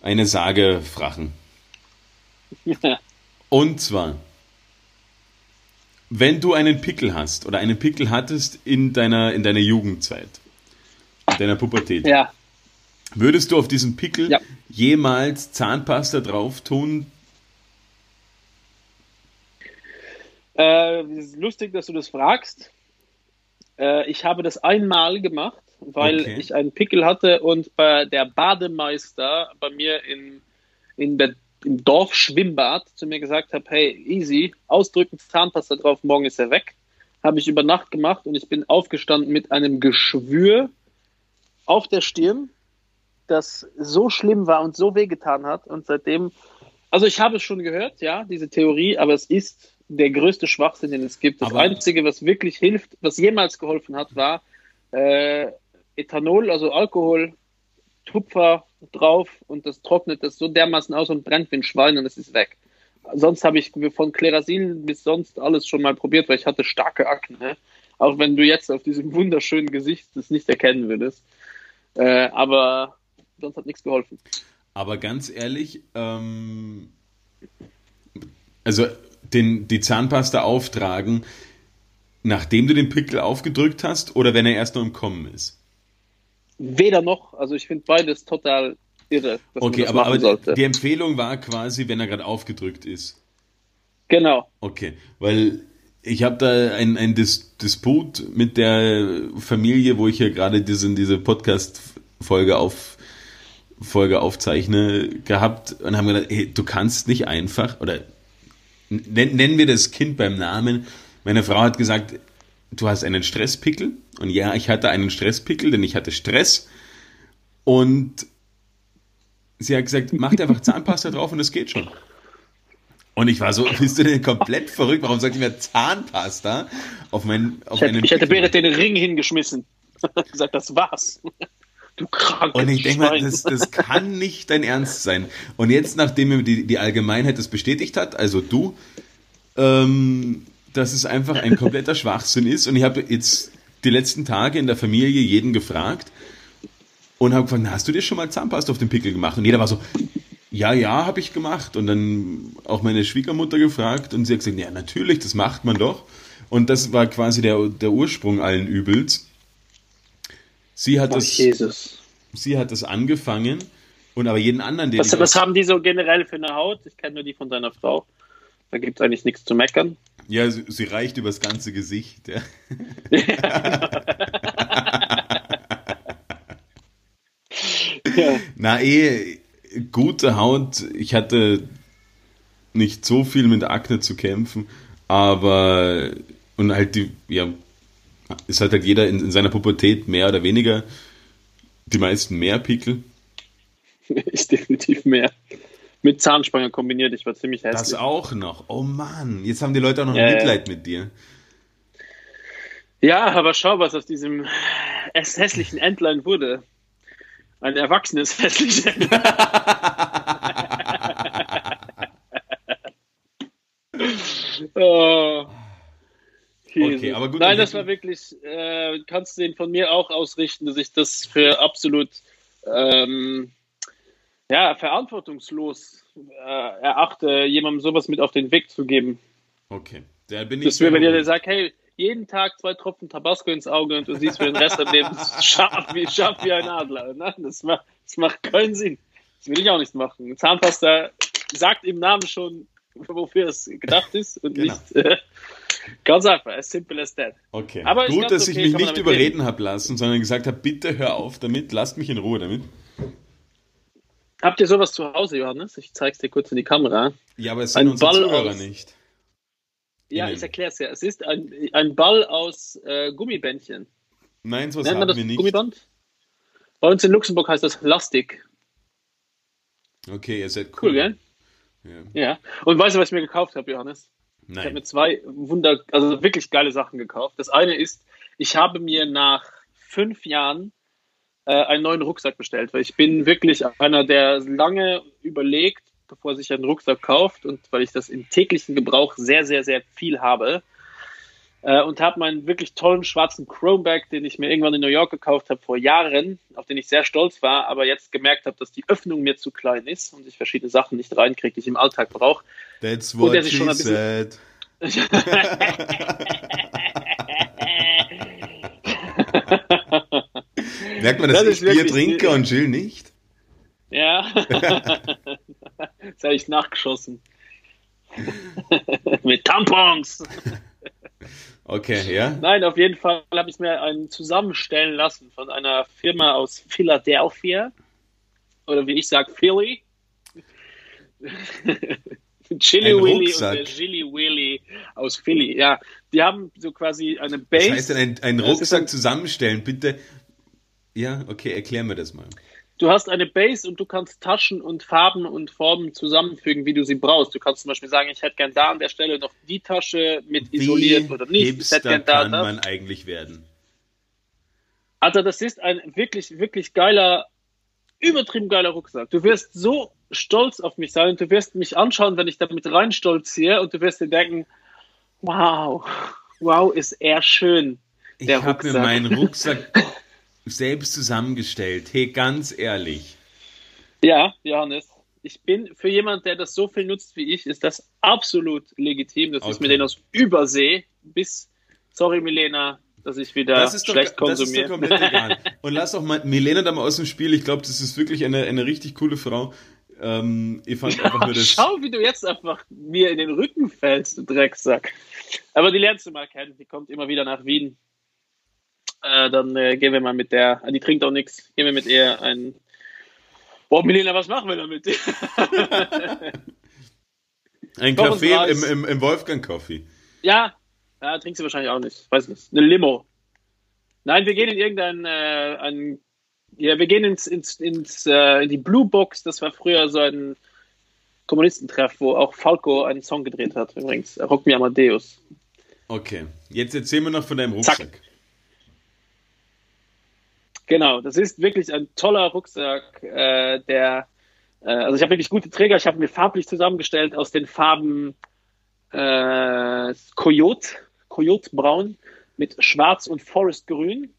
Eine Sage fragen. Ja. Und zwar, wenn du einen Pickel hast oder einen Pickel hattest in deiner, in deiner Jugendzeit, in deiner Pubertät, ja. würdest du auf diesen Pickel ja. jemals Zahnpasta drauf tun? Äh, lustig, dass du das fragst. Äh, ich habe das einmal gemacht, weil okay. ich einen Pickel hatte und bei der Bademeister bei mir in, in der im Dorfschwimmbad zu mir gesagt habe, hey, easy, ausdrücken, Zahnpasta drauf, morgen ist er weg. Habe ich über Nacht gemacht und ich bin aufgestanden mit einem Geschwür auf der Stirn, das so schlimm war und so wehgetan hat. Und seitdem, also ich habe es schon gehört, ja, diese Theorie, aber es ist der größte Schwachsinn, den es gibt. Das aber Einzige, was wirklich hilft, was jemals geholfen hat, war äh, Ethanol, also Alkohol, Tupfer drauf und das trocknet das so dermaßen aus und brennt wie ein Schwein und es ist weg. Sonst habe ich von Klerasil bis sonst alles schon mal probiert, weil ich hatte starke Akne. Auch wenn du jetzt auf diesem wunderschönen Gesicht das nicht erkennen würdest. Äh, aber sonst hat nichts geholfen. Aber ganz ehrlich, ähm, also den, die Zahnpasta auftragen, nachdem du den Pickel aufgedrückt hast oder wenn er erst noch im Kommen ist? Weder noch. Also ich finde beides total irre. okay, aber, aber die Empfehlung war quasi, wenn er gerade aufgedrückt ist. Genau. Okay, weil ich habe da ein, ein Dis Disput mit der Familie, wo ich hier gerade diese, diese Podcast-Folge auf, Folge aufzeichne, gehabt und haben gedacht, hey, du kannst nicht einfach, oder nennen wir das Kind beim Namen. Meine Frau hat gesagt, du hast einen Stresspickel. Und ja, ich hatte einen Stresspickel, denn ich hatte Stress. Und sie hat gesagt, mach dir einfach Zahnpasta drauf und es geht schon. Und ich war so, bist du denn komplett verrückt? Warum sagt ihr mir Zahnpasta auf meinen auf Ich hätte, ich hätte Berit den Ring hingeschmissen. gesagt, das war's. Du krankes Und ich denke mal, das, das kann nicht dein Ernst sein. Und jetzt, nachdem mir die, die Allgemeinheit das bestätigt hat, also du, ähm, dass es einfach ein kompletter Schwachsinn ist. Und ich habe jetzt die letzten Tage in der Familie jeden gefragt und habe gefragt, hast du dir schon mal Zahnpasta auf den Pickel gemacht? Und jeder war so, ja, ja, habe ich gemacht. Und dann auch meine Schwiegermutter gefragt und sie hat gesagt, ja, natürlich, das macht man doch. Und das war quasi der, der Ursprung allen Übels. Sie hat, das, Jesus. sie hat das angefangen und aber jeden anderen, den was, was haben die so generell für eine Haut? Ich kenne nur die von deiner Frau. Da gibt es eigentlich nichts zu meckern. Ja, sie, sie reicht übers ganze Gesicht. Ja. ja. Na eh, gute Haut. Ich hatte nicht so viel mit Akne zu kämpfen, aber und halt die, ja, ist halt halt jeder in, in seiner Pubertät mehr oder weniger, die meisten mehr Pickel. Ist definitiv mehr. Mit Zahnspange kombiniert, ich war ziemlich hässlich. Das auch noch. Oh Mann, jetzt haben die Leute auch noch ja, Mitleid ja. mit dir. Ja, aber schau, was aus diesem hässlichen Entlein wurde. Ein erwachsenes hässliches Entlein. oh. Okay, aber gut. Nein, das war wirklich, äh, kannst du den von mir auch ausrichten, dass ich das für absolut ähm, ja, verantwortungslos äh, erachte, jemandem sowas mit auf den Weg zu geben. Okay. Da bin ich das wäre, wenn ihr sagt, hey, jeden Tag zwei Tropfen Tabasco ins Auge und du siehst für den Rest des Lebens scharf wie, scharf wie ein Adler. Nein, das macht, das macht keinen Sinn. Das will ich auch nicht machen. Zahnpasta sagt im Namen schon, wofür es gedacht ist und genau. nicht. Äh, ganz einfach, as simple as that. Okay. Aber Gut, dass okay, ich mich nicht überreden habe lassen, sondern gesagt habe, bitte hör auf damit, lasst mich in Ruhe damit. Habt ihr sowas zu Hause, Johannes? Ich zeig's dir kurz in die Kamera. Ja, aber es sind ein unsere Ball Zuhörer aus, nicht. Ja, Innen. ich erkläre es ja. Es ist ein, ein Ball aus äh, Gummibändchen. Nein, sowas haben wir nicht. Gummiband? Bei uns in Luxemburg heißt das Lastik. Okay, ihr seid cool. Cool, gell? Ja. ja. Und weißt du, was ich mir gekauft habe, Johannes? Nein. Ich habe mir zwei Wunder, also wirklich geile Sachen gekauft. Das eine ist, ich habe mir nach fünf Jahren äh, einen neuen Rucksack bestellt, weil ich bin wirklich einer, der lange überlegt, bevor er sich einen Rucksack kauft und weil ich das im täglichen Gebrauch sehr, sehr, sehr viel habe. Äh, und habe meinen wirklich tollen schwarzen Chromeback, den ich mir irgendwann in New York gekauft habe vor Jahren, auf den ich sehr stolz war, aber jetzt gemerkt habe, dass die Öffnung mir zu klein ist und ich verschiedene Sachen nicht reinkriege, die ich im Alltag brauche. That's what she said. Merkt man, dass das ich Bier trinke und Jill nicht? Ja. das habe ich nachgeschossen. Mit Tampons. Okay, ja. Nein, auf jeden Fall habe ich mir einen zusammenstellen lassen von einer Firma aus Philadelphia. Oder wie ich sage, Philly. Chili ein Willy Rucksack. und der Chili Willy aus Philly. Ja, die haben so quasi eine Base. Das heißt, ein, ein Rucksack zusammenstellen, bitte. Ja, okay, erklär mir das mal. Du hast eine Base und du kannst Taschen und Farben und Formen zusammenfügen, wie du sie brauchst. Du kannst zum Beispiel sagen, ich hätte gern da an der Stelle noch die Tasche mit wie isoliert oder nicht. Ich hätte gern da kann das. man eigentlich werden? Also das ist ein wirklich, wirklich geiler, übertrieben geiler Rucksack. Du wirst so stolz auf mich sein und du wirst mich anschauen, wenn ich damit rein stolziere und du wirst dir denken, wow, wow, ist er schön. ich habe mir meinen Rucksack selbst zusammengestellt. Hey, ganz ehrlich. Ja, Johannes. Ich bin für jemand, der das so viel nutzt wie ich, ist das absolut legitim. Das okay. ist mir den aus Übersee bis, sorry Milena, dass ich wieder das ist schlecht konsumiere. Das ist komplett egal. Und lass auch mal Milena da mal aus dem Spiel. Ich glaube, das ist wirklich eine, eine richtig coole Frau. Ähm, ich fand einfach nur das. Schau, wie du jetzt einfach mir in den Rücken fällst, du Drecksack. Aber die lernst du mal kennen. Die kommt immer wieder nach Wien. Äh, dann äh, gehen wir mal mit der. Die trinkt auch nichts. Gehen wir mit ihr ein. Boah, Milena, was machen wir damit? ein Kaffee im, im, im Wolfgang-Coffee. Ja, ja, trinkst du wahrscheinlich auch nicht. Weiß nicht. Eine Limo. Nein, wir gehen in irgendein äh, ein, ja, wir gehen ins, ins, ins äh, in die Blue Box. Das war früher so ein Kommunistentreff, wo auch Falco einen Song gedreht hat. Übrigens, Rock Me Amadeus. Okay, jetzt erzähl mir noch von deinem Rucksack. Zack. Genau, das ist wirklich ein toller Rucksack, äh, der, äh, also ich habe wirklich gute Träger. Ich habe mir farblich zusammengestellt aus den Farben äh, Coyote, Coyote Braun mit Schwarz und Forest Grün.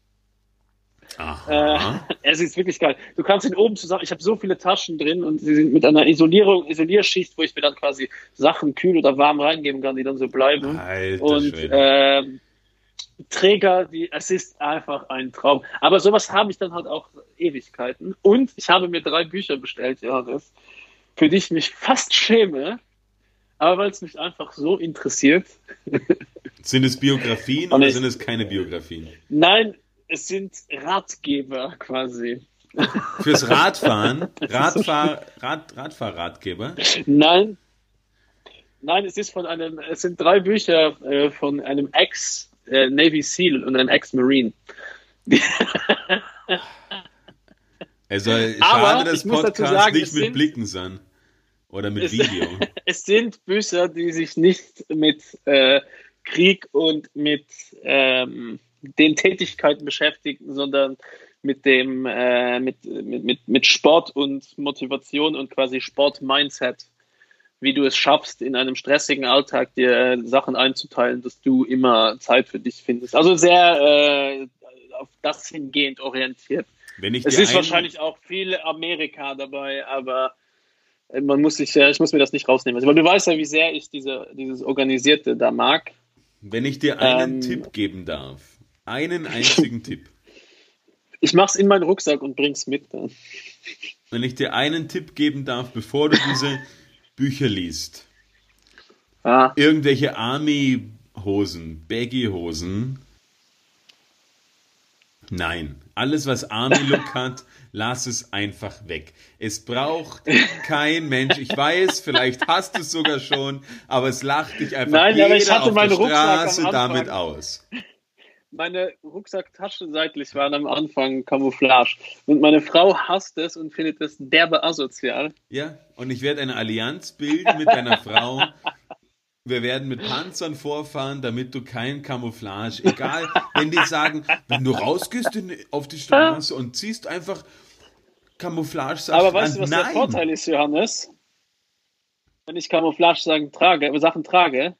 Äh, es ist wirklich geil. Du kannst ihn oben zusammen. Ich habe so viele Taschen drin und sie sind mit einer Isolierung, Isolierschicht, wo ich mir dann quasi Sachen kühl oder warm reingeben kann, die dann so bleiben. Alter und äh, Träger, die, es ist einfach ein Traum. Aber sowas habe ich dann halt auch Ewigkeiten. Und ich habe mir drei Bücher bestellt, ja, das, für die ich mich fast schäme. aber weil es mich einfach so interessiert. Sind es Biografien oder sind es keine Biografien? Nein, es sind Ratgeber quasi. Fürs Radfahren? Radfahr, Rad, Radfahrratgeber? Nein. Nein, es ist von einem, es sind drei Bücher äh, von einem Ex-Navy äh, SEAL und einem Ex-Marine. also schade, Aber dass Podcasts sagen, nicht mit sind, Blicken sind. Oder mit es, Video. es sind Bücher, die sich nicht mit äh, Krieg und mit ähm, den Tätigkeiten beschäftigen, sondern mit dem äh, mit, mit, mit, mit Sport und Motivation und quasi Sport-Mindset, wie du es schaffst, in einem stressigen Alltag dir äh, Sachen einzuteilen, dass du immer Zeit für dich findest. Also sehr äh, auf das hingehend orientiert. es ist wahrscheinlich auch viel Amerika dabei, aber man muss sich, ich muss mir das nicht rausnehmen. Also, weil du weißt ja, wie sehr ich diese, dieses Organisierte da mag. Wenn ich dir einen ähm, Tipp geben darf, einen einzigen Tipp. Ich mach's in meinen Rucksack und bring's mit. Dann. Wenn ich dir einen Tipp geben darf, bevor du diese Bücher liest. Ah. Irgendwelche Army-Hosen, Baggy-Hosen. Nein. Alles, was Army-Look hat, lass es einfach weg. Es braucht kein Mensch. Ich weiß, vielleicht hast du es sogar schon, aber es lacht dich einfach Nein, jeder aber ich hatte auf der Straße damit aus. Meine Rucksacktaschen seitlich waren am Anfang Camouflage. Und meine Frau hasst es und findet es derbe asozial. Ja, und ich werde eine Allianz bilden mit deiner Frau. Wir werden mit Panzern vorfahren, damit du kein Camouflage, egal, wenn die sagen, wenn du rausgehst in, auf die Straße und ziehst einfach Camouflage Aber weißt du, was Nein. der Vorteil ist, Johannes? Wenn ich Camouflage Sachen trage, Sachen trage,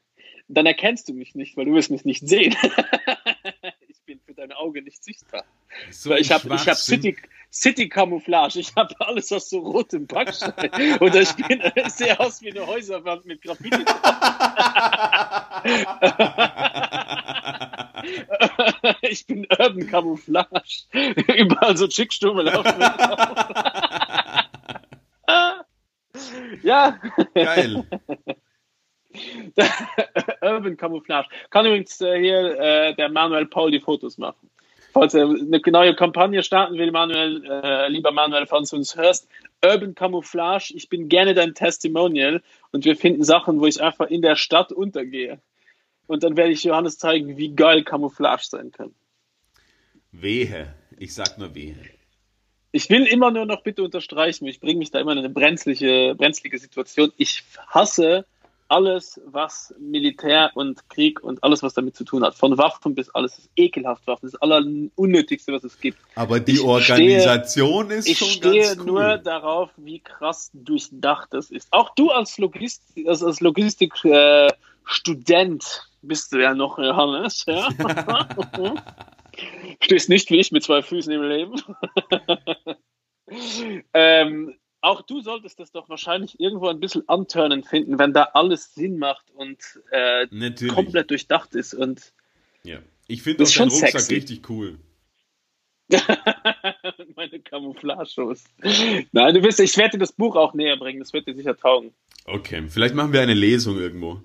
dann erkennst du mich nicht, weil du wirst mich nicht sehen. ich bin für dein Auge nicht sichtbar. So ich habe ich hab City, City Camouflage. Ich habe alles aus so rotem Backstein. Und ich, bin, ich sehe aus wie eine Häuserwand mit Graffiti. ich bin Urban Camouflage. Überall so Chickstummel laufen. ja. Geil. Urban Camouflage. Kann übrigens äh, hier äh, der Manuel Paul die Fotos machen. Falls er eine neue Kampagne starten will, Manuel, äh, lieber Manuel, falls du uns hörst, Urban Camouflage, ich bin gerne dein Testimonial und wir finden Sachen, wo ich einfach in der Stadt untergehe. Und dann werde ich Johannes zeigen, wie geil Camouflage sein kann. Wehe. Ich sag nur wehe. Ich will immer nur noch bitte unterstreichen, ich bringe mich da immer in eine brenzlige, brenzlige Situation. Ich hasse alles, was Militär und Krieg und alles, was damit zu tun hat. Von Waffen bis alles. Ist ekelhaft Waffen. Das ist das Allerunnötigste, was es gibt. Aber die ich Organisation stehe, ist schon ganz cool. Ich stehe nur darauf, wie krass durchdacht das ist. Auch du als, Logistik, als, als Logistikstudent äh, bist du ja noch, Johannes. Ja? Stehst nicht wie ich mit zwei Füßen im Leben. ähm, auch du solltest das doch wahrscheinlich irgendwo ein bisschen anturnen finden, wenn da alles Sinn macht und äh, komplett durchdacht ist. Und ja, ich finde das schon Rucksack sexy. richtig cool. Meine Camouflage-Shows. Nein, du wirst, ich werde dir das Buch auch näher bringen, das wird dir sicher taugen. Okay, vielleicht machen wir eine Lesung irgendwo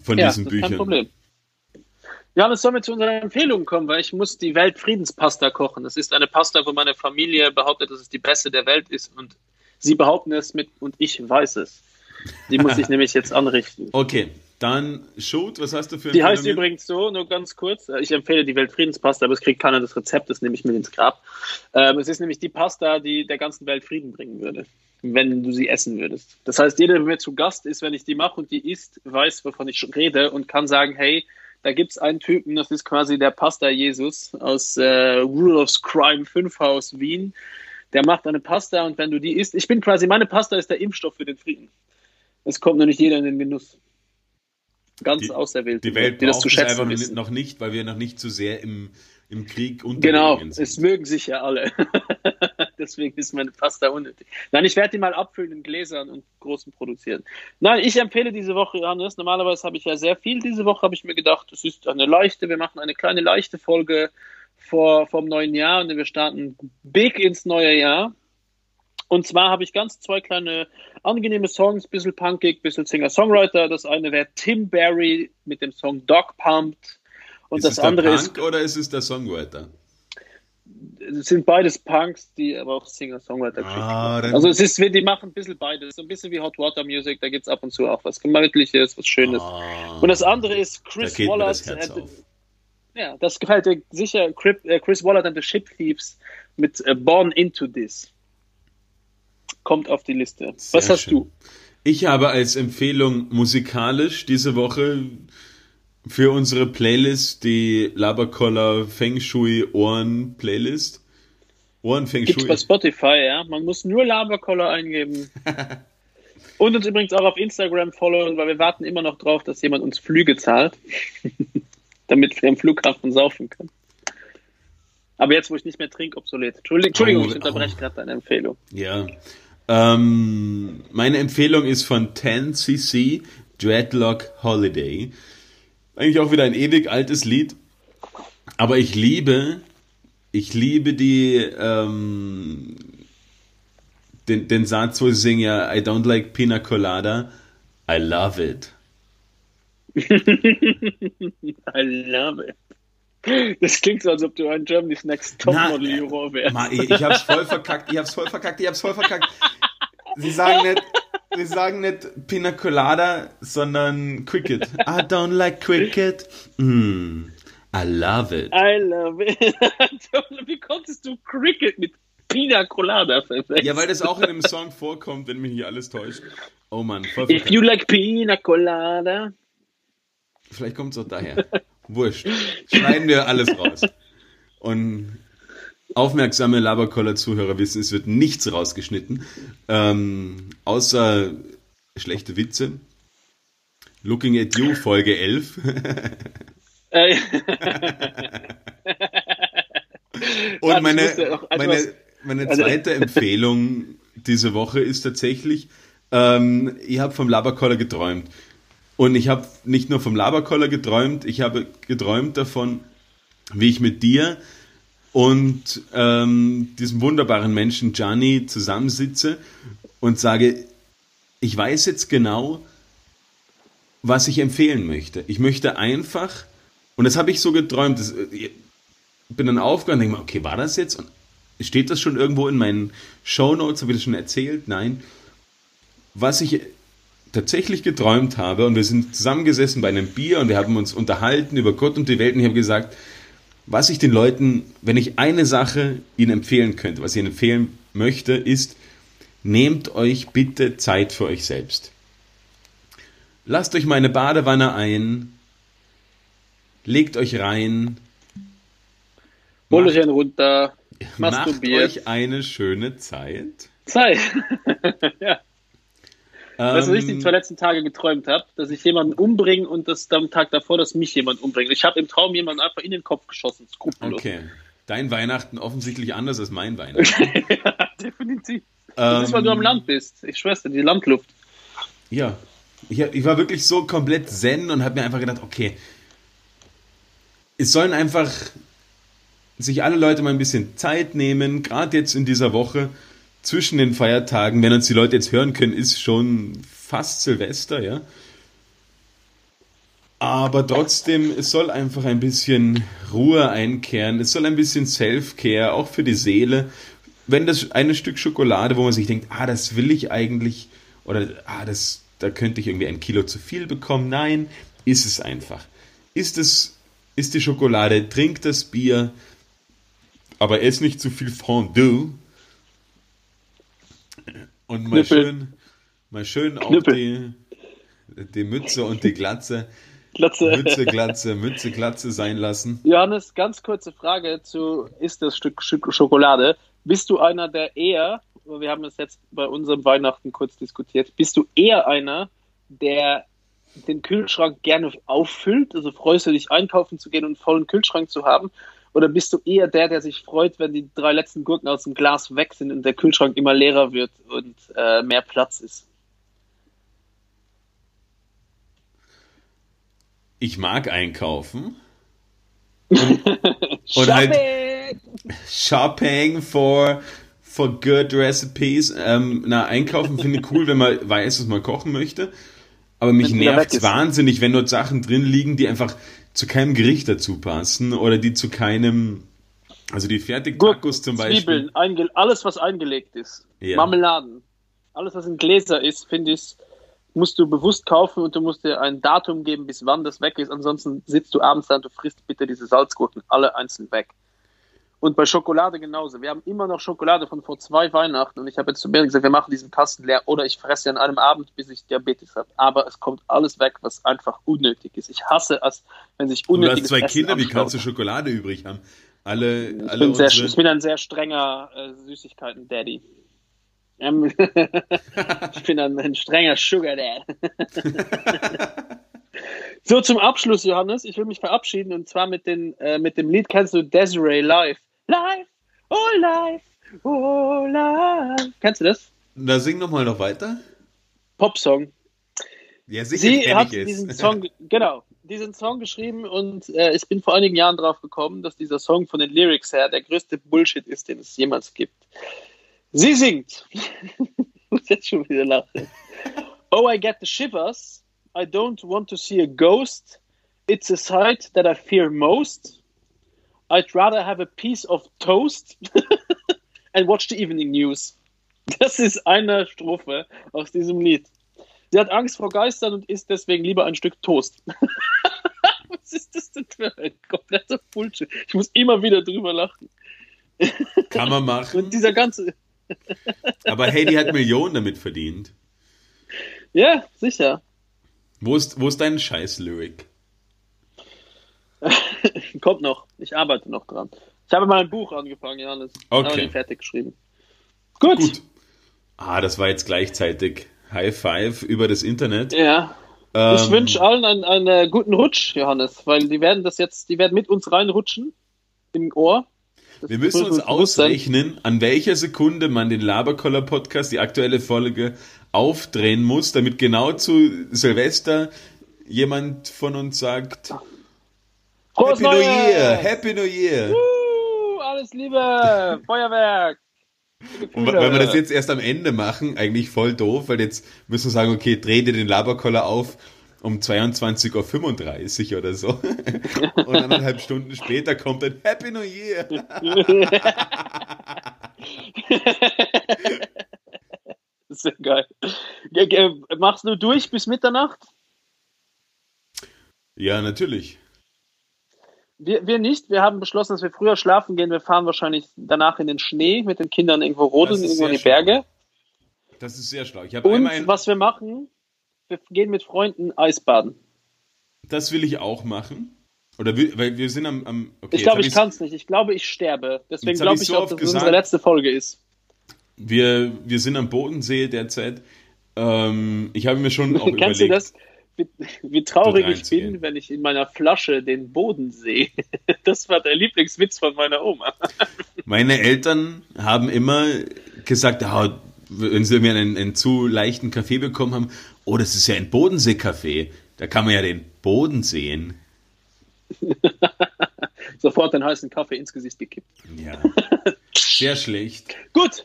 von ja, diesen Büchern. Kein Problem. Ja, das sollen wir zu unseren Empfehlungen kommen, weil ich muss die Weltfriedenspasta kochen. Das ist eine Pasta, wo meine Familie behauptet, dass es die beste der Welt ist und sie behaupten es mit und ich weiß es. Die muss ich nämlich jetzt anrichten. Okay, dann Shoot, was hast du für Die heißt übrigens so, nur ganz kurz. Ich empfehle die Weltfriedenspasta, aber es kriegt keiner das Rezept, das nehme ich mit ins Grab. Ähm, es ist nämlich die Pasta, die der ganzen Welt Frieden bringen würde, wenn du sie essen würdest. Das heißt, jeder, der mir zu Gast ist, wenn ich die mache und die isst, weiß, wovon ich rede und kann sagen, hey, da gibt es einen Typen, das ist quasi der Pasta Jesus aus äh, Rule of Crime 5 Haus Wien. Der macht eine Pasta und wenn du die isst, ich bin quasi, meine Pasta ist der Impfstoff für den Frieden. Es kommt nur nicht jeder in den Genuss. Ganz die, auserwählt. Die Welt die braucht das zu schätzen einfach wissen. noch nicht, weil wir noch nicht zu sehr im, im Krieg genau, sind. Genau, es mögen sich ja alle. Deswegen ist meine Pasta unnötig. Nein, ich werde die mal abfüllen in Gläsern und großen produzieren. Nein, ich empfehle diese Woche, Johannes. Normalerweise habe ich ja sehr viel. Diese Woche habe ich mir gedacht, es ist eine leichte, wir machen eine kleine leichte Folge vor, vom neuen Jahr und wir starten big ins neue Jahr. Und zwar habe ich ganz zwei kleine angenehme Songs, bisschen punkig, bisschen Singer-Songwriter. Das eine wäre Tim Barry mit dem Song Dog Pumped. Und ist das es andere der Punk ist. Oder ist es der Songwriter? Es sind beides Punks, die aber auch Singer-Songwriter ah, Also es ist, die machen ein bisschen beides. So ein bisschen wie Hot Water Music, da gibt es ab und zu auch was Gemütliches, was Schönes. Ah, und das andere ist Chris Wallace. Ja, das gefällt dir sicher. Äh, Chris Wallace and the Ship Thieves mit äh, Born Into This kommt auf die Liste. Sehr Was hast schön. du? Ich habe als Empfehlung musikalisch diese Woche für unsere Playlist die Labercoller Feng Shui Ohren Playlist. Ohren Feng Shui. Gibt's bei Spotify, ja. Man muss nur Labercoller eingeben. Und uns übrigens auch auf Instagram followen, weil wir warten immer noch drauf, dass jemand uns Flüge zahlt, damit wir am Flughafen saufen können. Aber jetzt, wo ich nicht mehr trinke, obsolet. Entschuldigung, Entschuldigung oh, ich unterbreche oh. gerade deine Empfehlung. Ja, ähm, meine Empfehlung ist von 10cc Dreadlock Holiday. Eigentlich auch wieder ein ewig altes Lied. Aber ich liebe, ich liebe die, ähm, den, den Satz, wo sie singen ja, I don't like Pina Colada, I love it. I love it. Das klingt so, als ob du ein Germany's Next Topmodel Juror wärst. Ich, ich hab's voll verkackt, ich hab's voll verkackt, ich hab's voll verkackt. Sie sagen nicht, sie sagen nicht Pina Colada, sondern Cricket. I don't like Cricket. Mm, I love it. I love it. Wie konntest du Cricket mit Pina Colada verwechseln? Ja, weil das auch in dem Song vorkommt, wenn mich nicht alles täuscht. Oh Mann, voll If you like Pina Colada. Vielleicht kommt es auch daher. Wurscht. Schneiden wir alles raus. Und aufmerksame Labercoller-Zuhörer wissen, es wird nichts rausgeschnitten, ähm, außer schlechte Witze. Looking at You, Folge 11. Äh. Und meine, meine, meine also zweite Empfehlung diese Woche ist tatsächlich, ähm, ich habe vom Labercoller geträumt. Und ich habe nicht nur vom Labercoller geträumt, ich habe geträumt davon, wie ich mit dir und ähm, diesem wunderbaren Menschen Gianni zusammensitze und sage, ich weiß jetzt genau, was ich empfehlen möchte. Ich möchte einfach, und das habe ich so geträumt, das, ich bin dann aufgehört und denke mir, okay, war das jetzt? Und steht das schon irgendwo in meinen Show Notes? Habe ich das schon erzählt? Nein. Was ich tatsächlich geträumt habe, und wir sind zusammengesessen bei einem Bier und wir haben uns unterhalten über Gott und die Welt, und ich habe gesagt, was ich den Leuten, wenn ich eine Sache ihnen empfehlen könnte, was ich ihnen empfehlen möchte, ist, nehmt euch bitte Zeit für euch selbst. Lasst euch meine Badewanne ein, legt euch rein, einen runter, macht euch eine schöne Zeit. Zeit. ja. Ähm, weißt du, was ich die zwei letzten Tage geträumt habe? Dass ich jemanden umbringe und das am Tag davor, dass mich jemand umbringt. Ich habe im Traum jemanden einfach in den Kopf geschossen. Skrupellos. Okay. Dein Weihnachten offensichtlich anders als mein Weihnachten. ja, definitiv. Das ist, weil du am ähm, Land bist. Ich schwör's dir, die Landluft. Ja. Ich, ich war wirklich so komplett zen und habe mir einfach gedacht, okay, es sollen einfach sich alle Leute mal ein bisschen Zeit nehmen, gerade jetzt in dieser Woche, zwischen den Feiertagen, wenn uns die Leute jetzt hören können, ist schon fast Silvester, ja. Aber trotzdem, es soll einfach ein bisschen Ruhe einkehren, es soll ein bisschen Self-Care, auch für die Seele. Wenn das eine Stück Schokolade, wo man sich denkt, ah, das will ich eigentlich, oder ah, das, da könnte ich irgendwie ein Kilo zu viel bekommen. Nein, ist es einfach. Ist es, ist die Schokolade, trink das Bier, aber ess nicht zu viel Fondue, und mal schön, mal schön auch die, die Mütze und die Glatze. Glatze. Mütze, Glatze, Mütze, Glatze sein lassen. Johannes, ganz kurze Frage zu, ist das Stück Schokolade? Bist du einer, der eher, wir haben es jetzt bei unserem Weihnachten kurz diskutiert, bist du eher einer, der den Kühlschrank gerne auffüllt? Also freust du dich einkaufen zu gehen und einen vollen Kühlschrank zu haben? Oder bist du eher der, der sich freut, wenn die drei letzten Gurken aus dem Glas weg sind und der Kühlschrank immer leerer wird und äh, mehr Platz ist? Ich mag einkaufen. Und, halt Shopping for for good recipes. Ähm, na, einkaufen finde ich cool, wenn man weiß, was man kochen möchte. Aber mich nervt wahnsinnig, wenn dort Sachen drin liegen, die einfach zu keinem Gericht dazu passen oder die zu keinem, also die Fertigtacos zum Beispiel. Zwiebeln, alles was eingelegt ist. Ja. Marmeladen. Alles was in Gläser ist, finde ich, musst du bewusst kaufen und du musst dir ein Datum geben, bis wann das weg ist. Ansonsten sitzt du abends da und du frisst bitte diese Salzgurken alle einzeln weg. Und bei Schokolade genauso. Wir haben immer noch Schokolade von vor zwei Weihnachten und ich habe jetzt zu mir gesagt, wir machen diesen Kasten leer oder ich fresse an einem Abend, bis ich Diabetes habe. Aber es kommt alles weg, was einfach unnötig ist. Ich hasse es, wenn sich unnötig Du hast zwei Essen Kinder, wie kannst du Schokolade übrig haben? Alle, ich, alle bin sehr, ich bin ein sehr strenger äh, Süßigkeiten-Daddy. Ähm, ich bin ein, ein strenger Sugar Dad. so, zum Abschluss, Johannes, ich will mich verabschieden und zwar mit, den, äh, mit dem Lied, kennst du Desiree Live? Life, oh life, oh life. Kennst du das? Na, sing noch mal noch weiter. Popsong. Ja, sicher Sie hat diesen Song, genau, diesen Song geschrieben und äh, ich bin vor einigen Jahren drauf gekommen, dass dieser Song von den Lyrics her der größte Bullshit ist, den es jemals gibt. Sie singt. ich muss jetzt schon wieder lachen. Oh, I get the shivers. I don't want to see a ghost. It's a sight that I fear most. I'd rather have a piece of toast and watch the evening news. Das ist eine Strophe aus diesem Lied. Sie hat Angst vor Geistern und isst deswegen lieber ein Stück Toast. Was ist das denn für ein kompletter Bullshit? Ich muss immer wieder drüber lachen. Kann man machen. Und dieser ganze. Aber hey, die hat Millionen damit verdient. Ja, sicher. Wo ist, wo ist dein Scheiß-Lyric? Kommt noch. Ich arbeite noch dran. Ich habe mal ein Buch angefangen, Johannes. Okay. Aber fertig geschrieben. Gut. Gut. Ah, das war jetzt gleichzeitig High Five über das Internet. Ja. Ähm, ich wünsche allen einen, einen, guten Rutsch, Johannes, weil die werden das jetzt, die werden mit uns reinrutschen im Ohr. Das wir müssen uns ausrechnen, an welcher Sekunde man den Laberkoller Podcast, die aktuelle Folge, aufdrehen muss, damit genau zu Silvester jemand von uns sagt, Happy New Year! Happy New Year! Uh, alles Liebe! Feuerwerk! Und weil wir das jetzt erst am Ende machen, eigentlich voll doof, weil jetzt müssen wir sagen, okay, dreh dir den Laberkoller auf um 22.35 Uhr oder so. Und eineinhalb Stunden später kommt ein Happy New Year. Sehr geil. Machst du durch bis Mitternacht? Ja, natürlich. Wir, wir nicht. Wir haben beschlossen, dass wir früher schlafen gehen. Wir fahren wahrscheinlich danach in den Schnee mit den Kindern irgendwo rodeln, irgendwo in die Berge. Das ist sehr schlau. Und was wir machen, wir gehen mit Freunden Eisbaden. Das will ich auch machen. Oder wir, weil wir sind am. am okay, ich glaube, ich kann es nicht. Ich glaube, ich sterbe. Deswegen glaube ich, so auch, dass es unsere letzte Folge ist. Wir, wir sind am Bodensee derzeit. Ähm, ich habe mir schon auch Kennst überlegt. du das? Wie, wie traurig ich bin, wenn ich in meiner Flasche den Boden sehe. Das war der Lieblingswitz von meiner Oma. Meine Eltern haben immer gesagt, ja, wenn sie mir einen, einen zu leichten Kaffee bekommen haben, oh, das ist ja ein Bodensee-Kaffee. Da kann man ja den Boden sehen. Sofort den heißen Kaffee ins Gesicht gekippt. Ja. Sehr schlecht. Gut.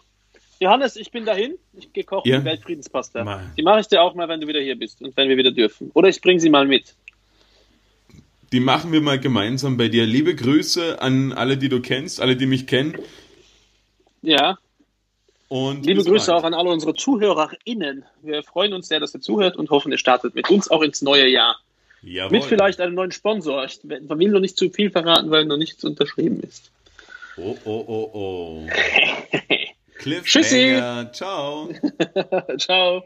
Johannes, ich bin dahin. Ich gehe kochen ja? Weltfriedenspasta. Mal. Die mache ich dir auch mal, wenn du wieder hier bist und wenn wir wieder dürfen. Oder ich bringe sie mal mit. Die machen wir mal gemeinsam bei dir. Liebe Grüße an alle, die du kennst, alle, die mich kennen. Ja. Und Liebe Grüße bald. auch an alle unsere ZuhörerInnen. Wir freuen uns sehr, dass ihr zuhört und hoffen, ihr startet mit uns auch ins neue Jahr. Jawohl. Mit vielleicht einem neuen Sponsor. Ich will noch nicht zu viel verraten, weil noch nichts unterschrieben ist. Oh, oh, oh, oh. Cliffhanger. Ciao. Ciao.